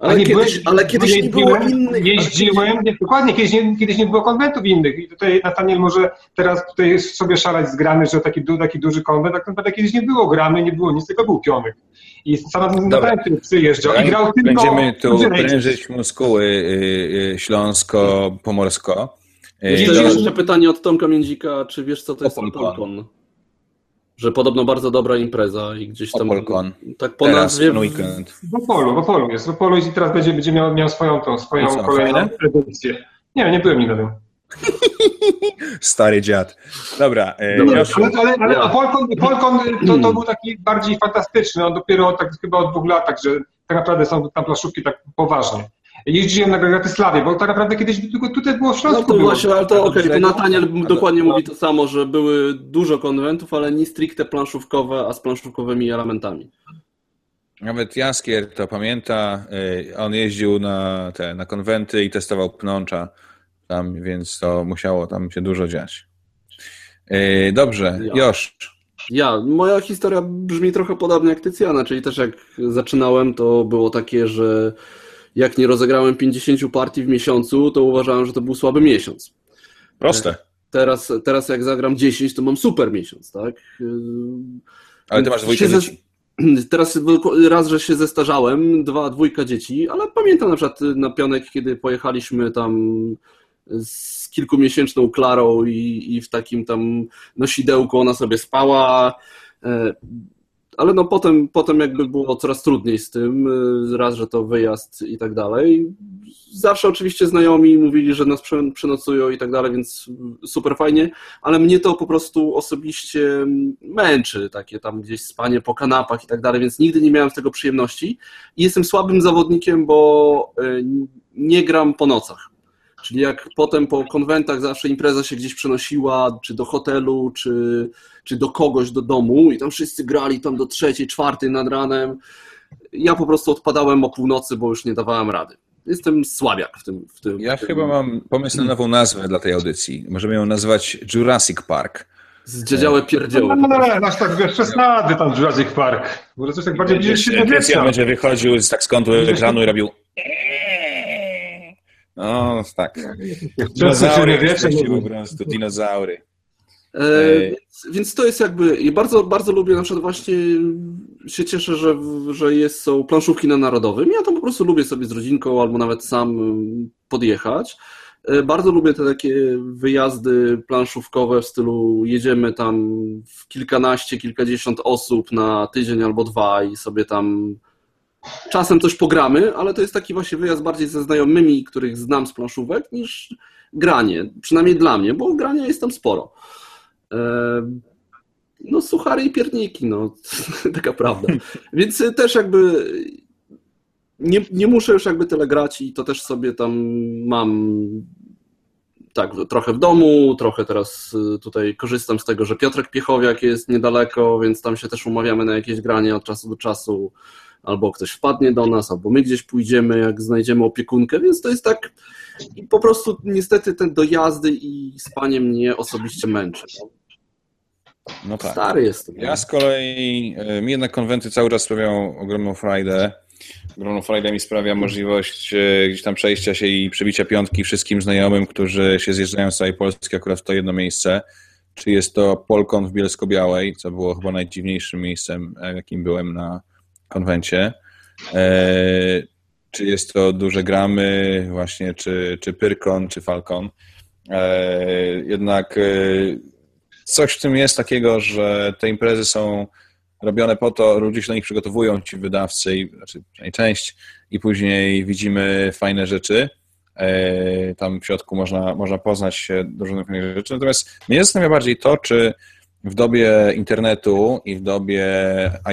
Ale, nie kiedyś, ale kiedyś nie było innych. Jeździłem, nie, dokładnie, kiedyś nie, kiedyś nie było konwentów innych. I tutaj Nataniel może teraz tutaj sobie szalać z gramy, że taki, du- taki duży konwent, tak naprawdę kiedyś nie było gramy, nie było nic, tylko był pionek. I sam Nataniel, przyjeżdżał i grał tylko... Będziemy tu prężyć muskuły y, y, śląsko-pomorsko. E, Jeszcze, pytanie od Tomka Międzika, czy wiesz co to jest Opolcon. Że podobno bardzo dobra impreza i gdzieś tam... Opolcon. Tak po Teraz nazwie... ten weekend. W Opolu, w Opolu jest. W Opolu i teraz będzie, będzie miał, miał swoją tą, swoją co, kolejną edycję. Nie, nie byłem nigdy tym. *laughs* Stary dziad. Dobra, e, Dobra, Josiu, Ale, ale, ale Ja. Polkon, Polkon to, to był taki bardziej fantastyczny, on dopiero tak chyba od dwóch latach, że tak naprawdę są tam plaszówki tak poważnie. Jeździłem na Bratysławie, bo tak naprawdę kiedyś tylko tutaj było w No Śląsku. to było. właśnie, ale to okej, to Brzegu? Nataniel A dokładnie to- mówi to samo, że były dużo konwentów, ale nie stricte planszówkowe, a z planszówkowymi elementami. nawet Jaskier to pamięta. e, On jeździł na te na konwenty i testował pnącza tam, więc to musiało tam się dużo dziać. E, Dobrze, Ja. Josz. Ja, moja historia brzmi trochę podobnie jak Tycjana, czyli też jak zaczynałem, to było takie, że jak nie rozegrałem 50 partii w miesiącu, to uważałem, że to był słaby miesiąc. Proste. Teraz, teraz jak zagram 10, to mam super miesiąc, tak? Yy, Ale ty masz Się dwójkę ze- dzieci. *clears throat* Teraz raz, że się zestarzałem, dwa, dwójka dzieci, ale pamiętam na przykład na pionek, kiedy pojechaliśmy tam z kilkumiesięczną Klarą i, i w takim tam nosidełku ona sobie spała. Ale no potem, potem jakby było coraz trudniej z tym, e, raz, że to wyjazd i tak dalej. Zawsze oczywiście znajomi mówili, że nas prze- przenocują i tak dalej, więc super fajnie, ale mnie to po prostu osobiście męczy, takie tam gdzieś spanie po kanapach i tak dalej, więc nigdy nie miałem z tego przyjemności i jestem słabym zawodnikiem, bo y, nie gram po nocach. Czyli jak potem po konwentach zawsze impreza się gdzieś przenosiła, czy do hotelu, czy, czy do kogoś do domu i tam wszyscy grali tam do trzeciej, czwartej nad ranem. Ja po prostu odpadałem o północy, bo już nie dawałem rady. Jestem słabiak w tym. W tym Ja w tym. chyba mam pomysł na nową nazwę dla tej audycji. Możemy ją nazwać Jurassic Park. Zdziedziałe pierdzioły. No, no, no, aż tak wiesz, przesady tam Jurassic Park. Może coś tak bardziej bliżej średniowiecza. będzie wychodził z tak kątu ekranu i robił. No, tak. Dinozaury, jesteście po prostu, dinozaury. E, więc, więc to jest jakby. Bardzo, bardzo lubię na przykład właśnie się cieszę, że, że jest, są planszówki na Narodowym. Ja tam po prostu lubię sobie z rodzinką albo nawet sam ym, podjechać. E, Bardzo lubię te takie wyjazdy planszówkowe w stylu jedziemy tam w kilkanaście, kilkadziesiąt osób na tydzień albo dwa i sobie tam czasem coś pogramy, ale to jest taki właśnie wyjazd bardziej ze znajomymi, których znam z planszówek, niż granie. Przynajmniej dla mnie, bo grania jest tam sporo. E, No, suchary i pierniki, no, *laughs* taka prawda. Więc też jakby nie, nie muszę już jakby tyle grać i to też sobie tam mam tak, trochę w domu, trochę teraz y, tutaj korzystam z tego, że Piotrek Piechowiak jest niedaleko, więc tam się też umawiamy na jakieś granie od czasu do czasu, albo ktoś wpadnie do nas, albo my gdzieś pójdziemy, jak znajdziemy opiekunkę, więc to jest tak i po prostu niestety te dojazdy i spanie mnie osobiście męczy. No. No tak. Stary jestem. Ja z kolei, e, mi jednak konwenty cały czas sprawiają ogromną frajdę. Ogromną frajdę mi sprawia możliwość e, gdzieś tam przejścia się i przebicia piątki wszystkim znajomym, którzy się zjeżdżają z całej Polski akurat w to jedno miejsce. Czy jest to Polkon w Bielsko-Białej, co było chyba najdziwniejszym miejscem, e, jakim byłem na konwencie. E, czy jest to duże gramy, właśnie, czy, czy Pyrkon, czy Falcon. E, jednak e, coś w tym jest takiego, że te imprezy są robione po to, ludzie się do nich przygotowują, ci wydawcy, i, znaczy część, i później widzimy fajne rzeczy. Tam w środku można, można poznać się do różnych rzeczy. Natomiast mnie zastanawia bardziej to, czy w dobie internetu i w dobie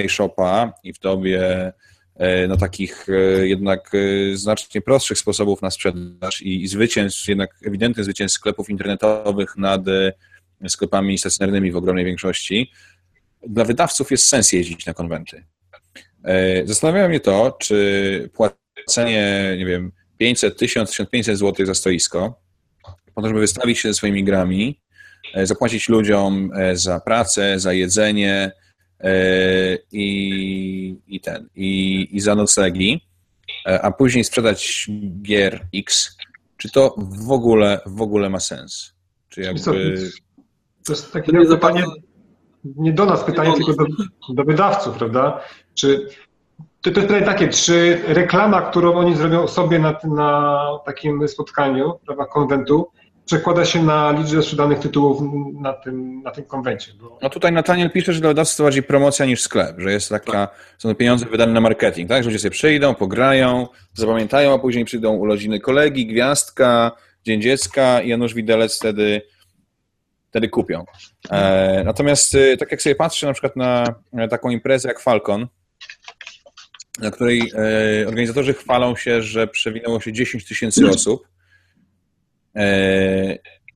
iShopa i w dobie e, no, takich e, jednak e, znacznie prostszych sposobów na sprzedaż i, i zwycięstw, jednak ewidentnych zwycięstw sklepów internetowych nad sklepami stacjonarnymi w ogromnej większości, dla wydawców jest sens jeździć na konwenty. Zastanawia mnie to, czy płacenie, nie wiem, 500, 1000, 1500 zł za stoisko, po to, żeby wystawić się ze swoimi grami, zapłacić ludziom e, za pracę, za jedzenie e, i, i ten, i, i za noclegi, e, a później sprzedać gier X, czy to w ogóle, w ogóle ma sens? Czy jakby... To jest takie To nie pytanie, zapewne- nie do nas pytanie, Nie do tylko do, do wydawców, prawda? Czy to, to jest pytanie takie, czy reklama, którą oni zrobią sobie na, na takim spotkaniu, prawda, konwentu, przekłada się na liczbę sprzedanych tytułów na tym, na tym konwencie. Bo... No tutaj Nataniel pisze, że dla wydawcy to bardziej promocja niż sklep, że jest taka, są to pieniądze wydane na marketing, tak? Że ludzie sobie przyjdą, pograją, zapamiętają, a później przyjdą urodziny kolegi, gwiazdka, Dzień Dziecka i Janusz Widelec wtedy, wtedy kupią. E, natomiast e, tak jak sobie patrzę na przykład na taką imprezę jak Falcon, na której e, organizatorzy chwalą się, że przewinęło się 10 tysięcy osób,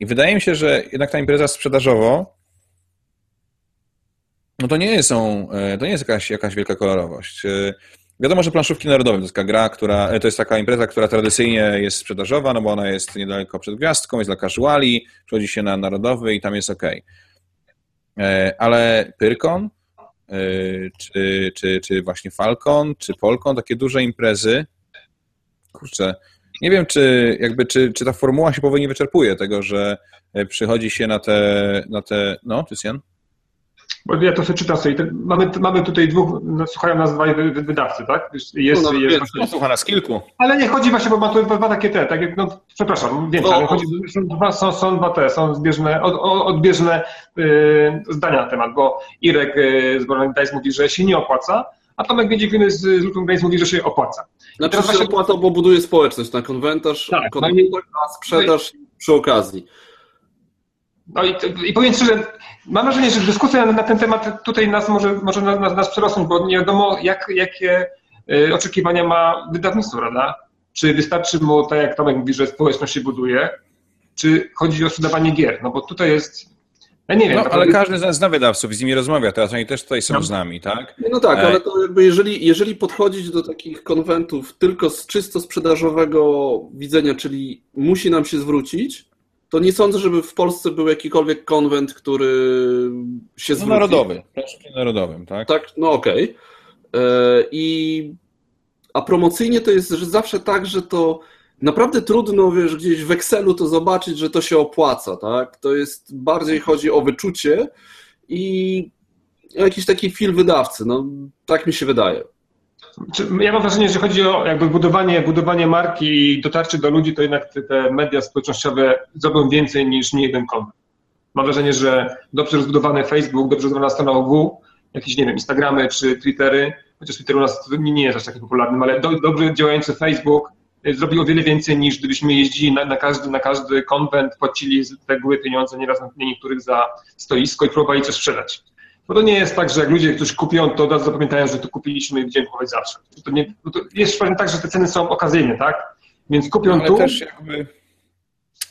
i wydaje mi się, że jednak ta impreza sprzedażowo, no to nie są, e, to nie jest jakaś, jakaś wielka kolorowość. E, wiadomo, że planszówki narodowe to jest taka gra, która, e, to jest taka impreza, która tradycyjnie jest sprzedażowa, no bo ona jest niedaleko przed gwiazdką, jest dla casuali, przechodzi się na narodowy i tam jest ok. Ale Pyrkon, czy, czy, czy właśnie Falcon, czy Polkon, takie duże imprezy, kurczę, nie wiem, czy, jakby, czy, czy ta formuła się powoli nie wyczerpuje tego, że e, przychodzi się na te, na te no, Tysjan? Bo ja to sobie czytam sobie. Mamy, mamy tutaj dwóch, no, słuchają nas dwa wydawcy, tak? Jest, no, no, jest, no, słucha nas kilku. Ale nie chodzi właśnie, bo ma tu dwa takie te, tak jak, no, przepraszam, więcej, no, ale chodzi, są, dwa, są, są dwa te, są zbieżne, od, odbieżne yy, zdania na temat, bo Irek yy, z Born mówi, że się nie opłaca, a Tomek Wiedziewiny z Luton Games mówi, że się opłaca. Znaczy teraz się właśnie... opłaca, bo buduje społeczność na konwentarz, tak, konwentarz no a sprzedaż i... przy okazji. No i, i powiem szczerze, mam wrażenie, że dyskusja na, na ten temat tutaj nas może, może nas, nas przerosnąć, bo nie wiadomo, jak, jakie y, oczekiwania ma wydawnictwo, prawda? Czy wystarczy mu, tak jak Tomek mówi, że społeczność się buduje, czy chodzi o sprzedawanie gier? No bo tutaj jest ja nie wiem. No, ale każdy z nas zna wydawców, z nimi rozmawia, teraz oni też tutaj są no. z nami, tak? No tak, ale to jakby jeżeli, jeżeli podchodzić do takich konwentów tylko z czysto sprzedażowego widzenia, czyli musi nam się zwrócić, to nie sądzę, żeby w Polsce był jakikolwiek konwent, który się no, zwróci. No narodowy, narodowym, tak? Tak, no okej. Okay. E, I a promocyjnie to jest że zawsze tak, że to naprawdę trudno, wiesz, gdzieś w Excelu to zobaczyć, że to się opłaca, tak? To jest, bardziej chodzi o wyczucie i jakiś taki feel wydawcy, no tak mi się wydaje. Ja mam wrażenie, że chodzi o jakby budowanie, budowanie marki i dotarcie do ludzi, to jednak te, media społecznościowe zrobią więcej niż nie jeden konwent. Mam wrażenie, że dobrze rozbudowany Facebook, dobrze rozbudowana strona OW, jakieś, nie wiem, Instagramy czy Twittery, chociaż Twitter u nas nie, nie jest aż taki popularny, ale do, dobrze działający Facebook, zrobił o wiele więcej niż gdybyśmy jeździli na, na, każdy, na każdy konwent, płacili z reguły pieniądze nieraz na niektórych za stoisko i próbowali coś sprzedać. Bo to nie jest tak, że jak ludzie coś kupią, to od razu zapamiętają, że to kupiliśmy i będziemy kupować zawsze. To, nie, to jest pewnie tak, że te ceny są okazyjne, tak? Więc kupią no, tu... Też, jakby,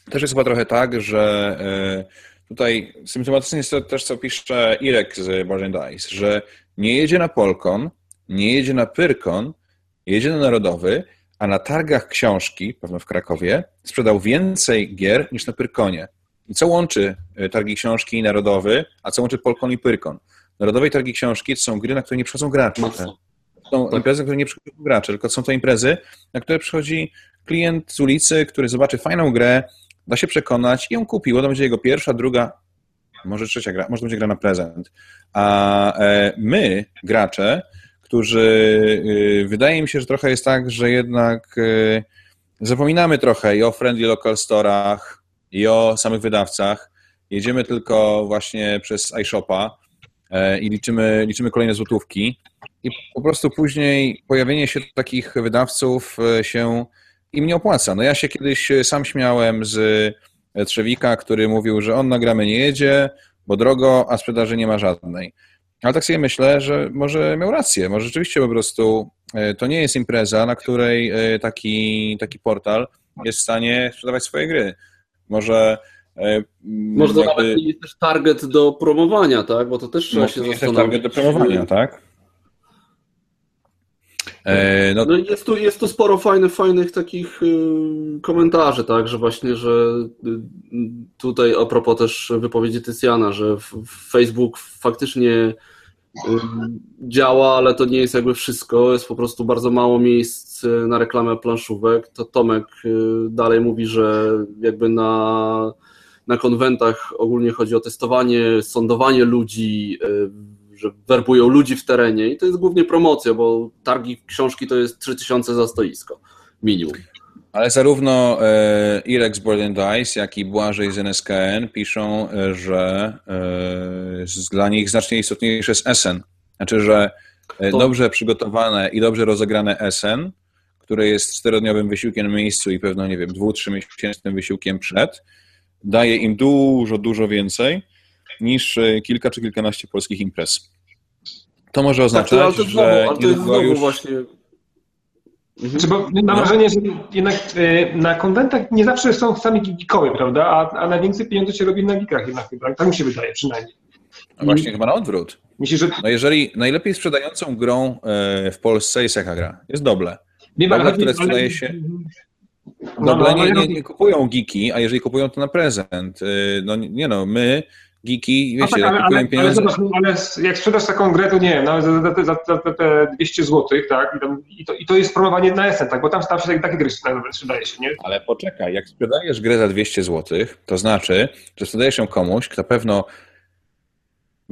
też jest chyba trochę tak, że e, tutaj symptomatyczne jest to też, co pisze Irek z Borzeń Dice, że nie jedzie na Polkon, nie jedzie na Pyrkon, jedzie na Narodowy, a na targach książki, pewno w Krakowie, sprzedał więcej gier niż na Pyrkonie. I co łączy e, targi książki i narodowy, a co łączy Polkon i Pyrkon? Narodowej targi książki to są gry, na które nie przychodzą gracze. To są tak. imprezy, na które nie przychodzą gracze, tylko są to imprezy, na które przychodzi klient z ulicy, który zobaczy fajną grę, da się przekonać i ją kupi. To będzie jego pierwsza, druga, może trzecia gra, może to będzie gra na prezent. A e, my, gracze, którzy y, wydaje mi się, że trochę jest tak, że jednak y, zapominamy trochę i o friendly local store'ach, i o samych wydawcach. Jedziemy tylko właśnie przez iShopa e, i liczymy, liczymy kolejne złotówki. I po prostu później pojawienie się takich wydawców e, się im nie opłaca. No ja się kiedyś sam śmiałem z Trzewika, który mówił, że on na gramy nie jedzie, bo drogo, a sprzedaży nie ma żadnej. Ale tak sobie myślę, że może miał rację, może rzeczywiście po prostu e, to nie jest impreza, na której e, taki, taki portal jest w stanie sprzedawać swoje gry. Może e, może to jakby... nawet nie jest też target do promowania, tak? Bo to też trzeba się zastanowić. target do promowania, tak? E, no, no jest, tu, jest tu sporo fajnych, fajnych takich y, komentarzy, tak, że właśnie, że y, tutaj a propos też wypowiedzi Tycjana, że Facebook faktycznie działa, ale to nie jest jakby wszystko, jest po prostu bardzo mało miejsc na reklamę planszówek, to Tomek dalej mówi, że jakby na, na konwentach ogólnie chodzi o testowanie, sądowanie ludzi, że werbują ludzi w terenie i to jest głównie promocja, bo targi książki to jest 3000 za stoisko minimum. Ale zarówno e, Irex Board and Dice, jak i Błażej z NSKN piszą, e, że e, dla nich znacznie istotniejsze jest SN. Znaczy, że e, To- dobrze przygotowane i dobrze rozegrane SN, które jest czterodniowym wysiłkiem na miejscu i pewno, nie wiem, dwu, trzymiesięcznym wysiłkiem przed, daje im dużo, dużo więcej niż kilka czy kilkanaście polskich imprez. To może Tak, to, ale oznaczać, to, znowu, że ale to jest znowu już... właśnie... Mhm. Znaczy, bo mam No. wrażenie, że jednak e, na konwentach nie zawsze są sami geekowie, prawda? A, a najwięcej pieniędzy się robi na geekach jednak chyba. Tak mi się wydaje przynajmniej. No właśnie, chyba na odwrót. Myślę, że No jeżeli najlepiej sprzedającą grą e, w Polsce jest jaka gra? Jest Doble. nie Dobre, ale- które ale- sprzedaje się- No, Doble no, nie, no, nie, nie kupują geeki, a jeżeli kupują to na prezent. Y, No nie no, my geeki, No wiecie, tak, ale, ale, ale, zobacz, no, ale jak sprzedasz taką grę, to nie wiem, nawet za, za, za, za, za te 200 zł, tak? I, tam, i, to, I to jest promowanie na SN, tak? Bo tam, tam się takie gry sprzedaje się, nie? Ale poczekaj, jak sprzedajesz grę za 200 zł, to znaczy, że sprzedajesz ją komuś, kto pewno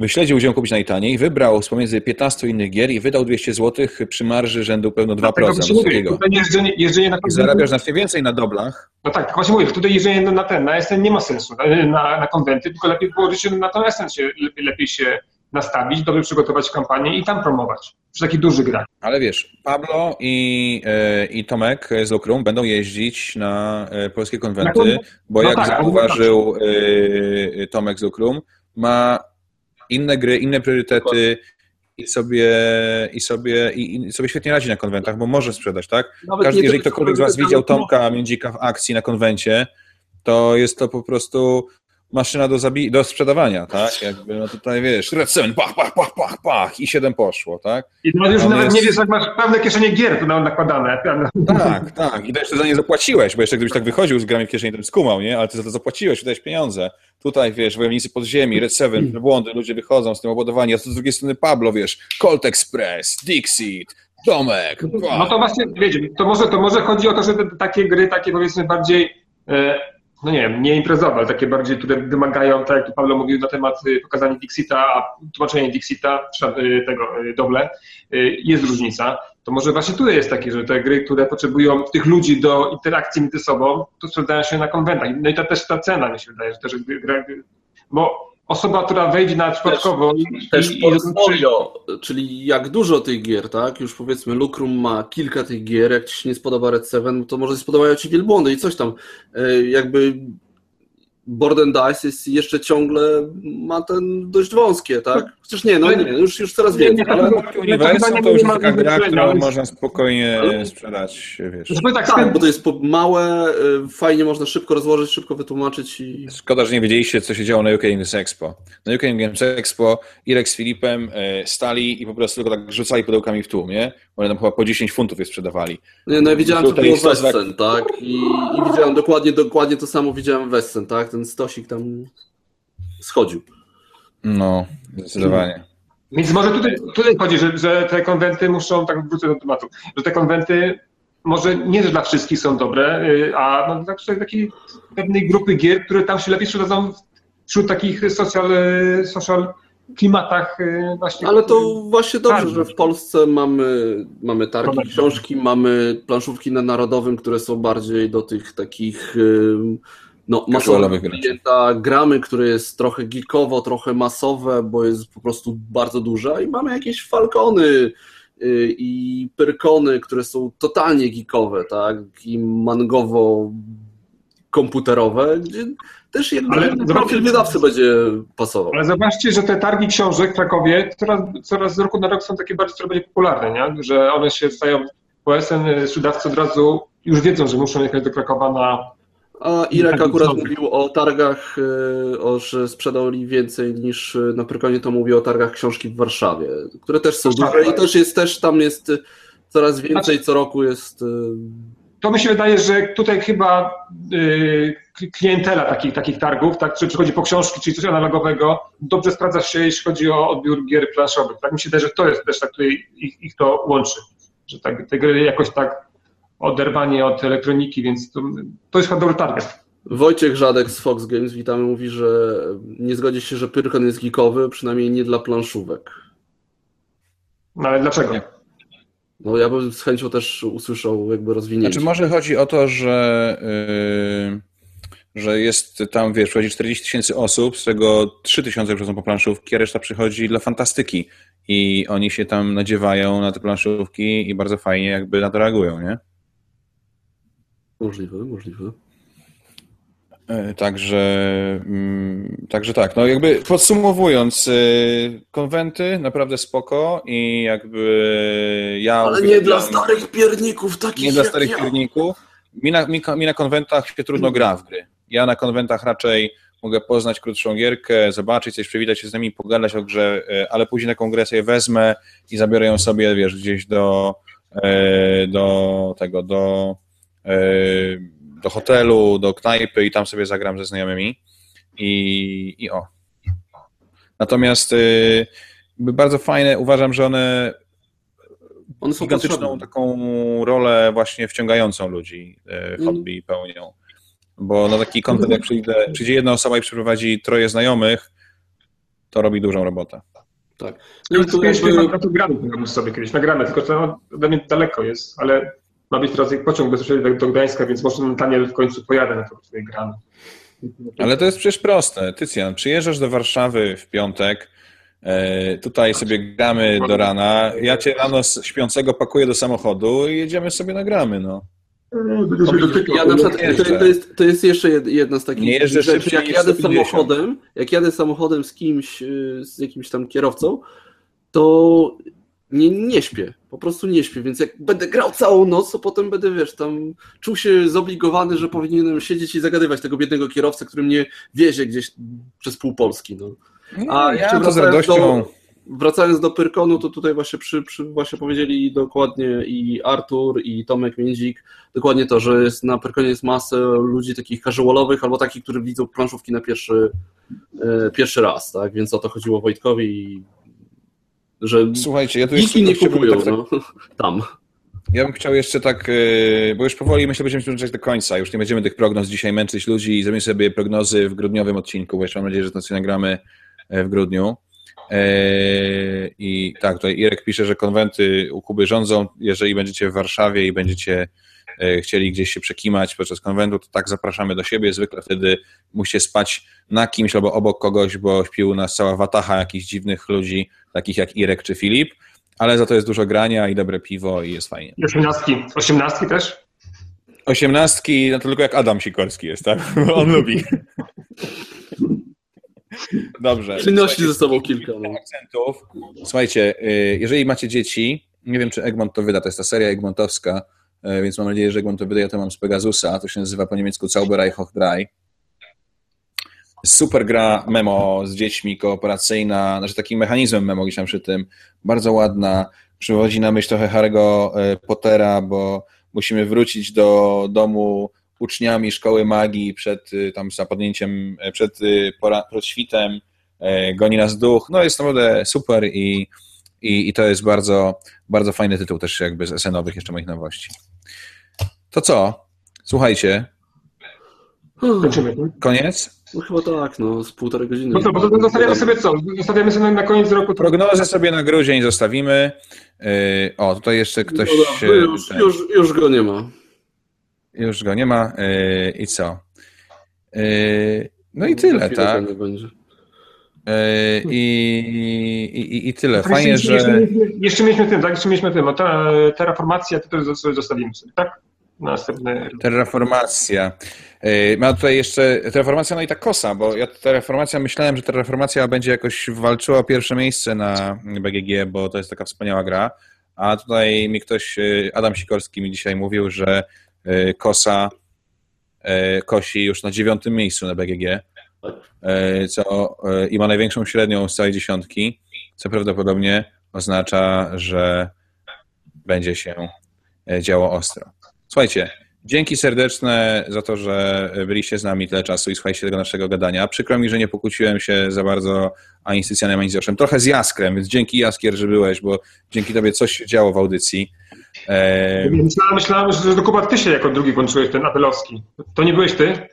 wyśledził, gdzie ją kupić najtaniej, wybrał z pomiędzy 15 innych gier i wydał 200 zł przy marży rzędu pewno 2%. Dlatego mówię, tutaj jeżdżenie, jeżdżenie na zarabiasz znacznie więcej na doblach. No tak, właśnie mówię, tutaj jeżdżenie na, na ten, na SN nie ma sensu, na, na, na konwenty, tylko lepiej położyć się na ten SN, się, lepiej, lepiej się nastawić, dobrze przygotować kampanię i tam promować. Przy takich dużych grach. Ale wiesz, Pablo i, e, i Tomek z Lokrum będą jeździć na e, polskie Na konwenty, kon- bo no jak tak, zauważył e, Tomek z Lokrum, ma inne gry, inne priorytety i sobie, i sobie, i, sobie świetnie radzi na konwentach, bo może sprzedać, tak? Nawet Każdy, jeżeli to, ktokolwiek z Was widział Tomka Międzika w akcji na konwencie, to jest to po prostu maszyna do, zabi- do sprzedawania, tak? Jakby, no tutaj wiesz, Red pach, pach, pach, pach, pach i siedem poszło, tak? I nawet już nawet jest- nie wiesz, jak masz pełne kieszenie gier tu na- nakładane. Tak, tak. I to jeszcze za nie zapłaciłeś, bo jeszcze gdybyś tak wychodził z grami w kieszeni, to bym skumał, nie? Ale ty za to zapłaciłeś, wydałeś pieniądze. Tutaj, wiesz, wojownicy podziemi, Red Seven, błądy, ludzie wychodzą z tym obładowaniem, a z drugiej strony Pablo, wiesz, Colt Express, Dixit, Domek, No to właśnie, wiecie, to może, to może chodzi o to, że te, takie gry, takie powiedzmy bardziej, e, no nie wiem, nie imprezowe, ale takie bardziej, które wymagają, tak jak tu Paweł mówił na temat e, pokazania Dixita, a tłumaczenie Dixita, e, tego e, doble, jest różnica. To może właśnie tutaj jest takie, że te gry, które potrzebują tych ludzi do interakcji między sobą, to sprzedają się na konwentach. No i to też ta cena, mi się wydaje, że też gra, bo osoba, która wejdzie na przypadkowo i, Też i, i portfolio, czyli jak dużo tych gier, tak? Już powiedzmy Lucrum ma kilka tych gier, jak ci się nie spodoba Red Seven, to może spodobają ci wielbłądy i coś tam. E, Jakby Board and Dice jest jeszcze ciągle, ma ten dość wąskie, tak? Chociaż nie, no nie, już, już coraz Nie, więcej, nie, ale... tak, Uniwersum to już jest taka gra, którą można spokojnie sprzedać, wiesz. Tak, Tak, bo to jest małe, e, fajnie można szybko rozłożyć, szybko wytłumaczyć i... Szkoda, że nie wiedzieliście, co się działo na UK Games Expo. Na UK Games Expo Irek z Filipem e, stali i po prostu tylko tak rzucali pudełkami w tłum, nie? One tam chyba po 10 funtów je sprzedawali. Nie, no ja widziałem, co Tutaj było tak- Wessen, tak? I, I widziałem dokładnie, dokładnie to samo widziałem Wessen, tak? Ten stosik tam schodził. No, zdecydowanie. Więc może tutaj, tutaj chodzi, że, że te konwenty muszą, tak wrócę do tematu, że te konwenty może nie dla wszystkich są dobre, y, a no, dla przykład takiej pewnej grupy gier, które tam się lepiej sprzedadzą wśród takich social, y, social klimatach y, właśnie. Ale to właśnie dobrze, Tak. że w Polsce mamy, mamy targi Dobra. książki, mamy planszówki na narodowym, które są bardziej do tych takich no, graczy. klienta, gramy, które jest trochę geekowo, trochę masowe, bo jest po prostu bardzo duże i mamy jakieś falcony y, i pyrkony, które są totalnie geekowe, tak, i mangowo komputerowe, gdzie też zobaczcie- profil wydawcy będzie pasował. Ale zobaczcie, że te targi książek w Krakowie coraz, coraz z roku na rok są takie bardziej, coraz bardziej popularne, nie? że one się stają, po SN y, sprzedawcy od razu już wiedzą, że muszą jechać do Krakowa na A Irek Taki akurat mówił o targach, y, o, że sprzedali więcej niż y, na Prykonie to mówił o targach książki w Warszawie, które też są duże i też jest też tam jest y, coraz więcej co roku jest. To mi się wydaje, że tutaj chyba klientela takich, takich targów, tak, czy przychodzi po książki, czyli coś analogowego, dobrze sprawdza się, jeśli chodzi o odbiór gier planszowych. Tak mi się wydaje, że to jest też tak, tutaj ich, ich to łączy, że tak, te gry jakoś tak oderwanie od elektroniki, więc to, to jest chyba dobry target. Wojciech Żadek z Fox Games, witamy, mówi, że nie zgodzi się, że Pyrkon jest geekowy, przynajmniej nie dla planszówek. No ale dlaczego? Nie. No ja bym z chęcią też usłyszał jakby rozwinięcie. Znaczy może chodzi o to, że, yy, że jest tam, wiesz, przychodzi 40 tysięcy osób, z czego 3 tysiące przychodzą po planszówki, a reszta przychodzi dla fantastyki. I oni się tam nadziewają na te planszówki i bardzo fajnie jakby na to reagują, nie? Możliwe, możliwe. E, Także, mm, także tak, no jakby podsumowując, y, konwenty naprawdę spoko i jakby ja... Ale nie dla starych pierników takich nie dla starych ja. pierników. Mi na, mi, mi na konwentach się trudno gra w gry. Ja na konwentach raczej mogę poznać krótszą gierkę, zobaczyć coś, przywitać się z nimi, pogadać o grze, e, ale później taką grę sobie wezmę i zabiorę ją sobie, wiesz, gdzieś do, e, do tego, do, do hotelu, do knajpy i tam sobie zagram ze znajomymi i, i o. Natomiast jakby bardzo fajne, uważam, że one One są gigantyczną potrzebne. taką rolę właśnie wciągającą ludzi w hobby pełnią. Bo na taki kontent, jak przyjdzie, przyjdzie jedna osoba i przyprowadzi troje znajomych, to robi dużą robotę. Tak. No i jakby, to sobie kiedyś, nagramy, tylko to ode mnie daleko jest, ale ma być teraz pociąg bezpośrednio do Gdańska, więc może mentalnie w końcu pojadę na to sobie gramy. Ale to jest przecież proste. Tycjan, przyjeżdżasz do Warszawy w piątek, e, tutaj sobie gramy do rana, ja cię rano śpiącego pakuję do samochodu i jedziemy sobie nagramy, no. ja na przykład, to, to, jest, to jest jeszcze jed- jedna z takich Nie rzeczy, jak jadę 150. samochodem, jak jadę samochodem z kimś, y, z jakimś tam kierowcą, to nie, nie śpię, po prostu nie śpię, więc jak będę grał całą noc, to potem będę, wiesz, tam czuł się zobligowany, że powinienem siedzieć i zagadywać tego biednego kierowcę, który mnie wiezie gdzieś przez pół Polski, no. A ja to z wracając radością... do- Wracając do Pyrkonu, to tutaj właśnie, przy, przy, właśnie powiedzieli dokładnie i Artur, i Tomek Międzik, dokładnie to, że jest, na Pyrkonie jest masę ludzi takich casualowych, albo takich, którzy widzą planszówki na pierwszy, e, pierwszy raz, tak? Więc o to chodziło Wojtkowi, i że Słuchajcie, ja tu jeszcze nie kupują, tak- no, *laughs* tam. Ja bym chciał jeszcze tak, yy, bo już powoli myślę, będziemy zmierzać do końca. Już nie będziemy tych prognoz dzisiaj męczyć ludzi i zrobimy sobie prognozy w grudniowym odcinku, bo jeszcze mam nadzieję, że to sobie nagramy e, w grudniu. Yy, I tak, tutaj Irek pisze, że konwenty u Kuby rządzą. Jeżeli będziecie w Warszawie i będziecie e, chcieli gdzieś się przekimać podczas konwentu, to tak zapraszamy do siebie. Zwykle wtedy musicie spać na kimś albo obok kogoś, bo śpi u nas cała watacha jakichś dziwnych ludzi, takich jak Irek czy Filip, ale za to jest dużo grania i dobre piwo i jest fajnie. Osiemnastki. Osiemnastki też? Osiemnastki, no to tylko jak Adam Sikorski jest, tak? *laughs* On lubi. Dobrze. Przynosi ze sobą kilka, no. akcentów. Słuchajcie, y, jeżeli macie dzieci, nie wiem, czy Egmont to wyda, to jest ta seria egmontowska, więc mam nadzieję, że Egmont to wyda, ja to mam z Pegasusa, to się nazywa po niemiecku Zauberei Hoch 3. Super gra memo z dziećmi, kooperacyjna, znaczy takim mechanizmem memo gdzieś tam przy tym, bardzo ładna, przywodzi na myśl trochę Harry'ego y, Pottera, bo musimy wrócić do domu uczniami szkoły magii przed y, tam zapadnięciem, przed, pora, przed świtem, e, goni nas duch. No jest naprawdę super i, i, i to jest bardzo, bardzo fajny tytuł też jakby z SN-owych jeszcze moich nowości. To co? Słuchajcie, Kończymy. koniec? No chyba tak, no, z półtorej godziny. No to, bo to zostawiamy sobie co? Zostawiamy sobie na koniec roku Prognozy sobie na grudzień zostawimy. Yy, O, tutaj jeszcze ktoś... No e, już, ten- już, już go nie ma. już go nie ma. Yy, I co? Yy, No i tyle, tak? go nie będzie. Yy, I, i, I tyle. Tak, Fajnie, jeszcze, jeszcze, że... mieliśmy- jeszcze mieliśmy tym, tak? Jeszcze mieliśmy tym. Ta, terraformacja, to sobie zostawimy sobie, tak? Na następny. Terraformacja. Yy, Ma tutaj jeszcze Terraformacja, no i ta kosa, bo ja Terraformacja myślałem, że Terraformacja będzie jakoś walczyła o pierwsze miejsce na BGG, bo to jest taka wspaniała gra, a tutaj mi ktoś, yy, Adam Sikorski mi dzisiaj mówił, że kosa kosi już na dziewiątym miejscu na BGG, co, yy, i ma największą średnią z całej dziesiątki, co prawdopodobnie oznacza, że będzie się yy, działo ostro. Słuchajcie, dzięki serdeczne za to, że byliście z nami tyle czasu i słuchaliście tego naszego gadania. Przykro mi, że nie pokłóciłem się za bardzo ani z Tycjanem, ani z Joszem. Trochę z Jaskrem, więc dzięki Jaskier, że byłeś, bo dzięki tobie coś się działo w audycji. E, Myślałem, myślałem, że Kuba, ty się jako drugi włączyłeś ten apelowski. To nie byłeś ty?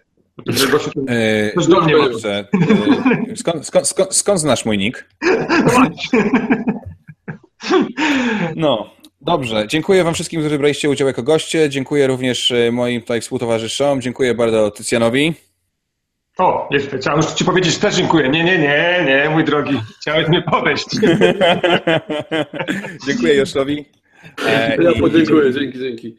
E, Coś do mnie ma. dobrze. E, skąd, skąd, skąd, skąd znasz mój nick? No, Dobrze, dziękuję wam wszystkim, którzy braliście udział jako goście. Dziękuję również e, moim tutaj współtowarzyszom. Dziękuję bardzo Tycjanowi. O, jeszcze chciałem już ci powiedzieć też dziękuję. Nie, nie, nie, nie, mój drogi. Chciałeś mnie podejść. *laughs* dziękuję Joszowi. E, Ja podziękuję, dzięki, dzięki.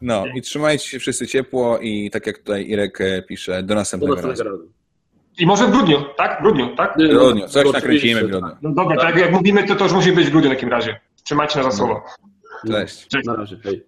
No i trzymajcie się wszyscy ciepło i tak jak tutaj Irek e, pisze, do Do następnego następnego razu. razu. I może w grudniu, tak? W grudniu, tak? W grudniu, coś oczywiście. nakręcimy w grudniu. No dobra, tak jak mówimy, to to już musi być w grudniu w takim razie. Trzymajcie nas za słowo. Cześć. Na razie, hej.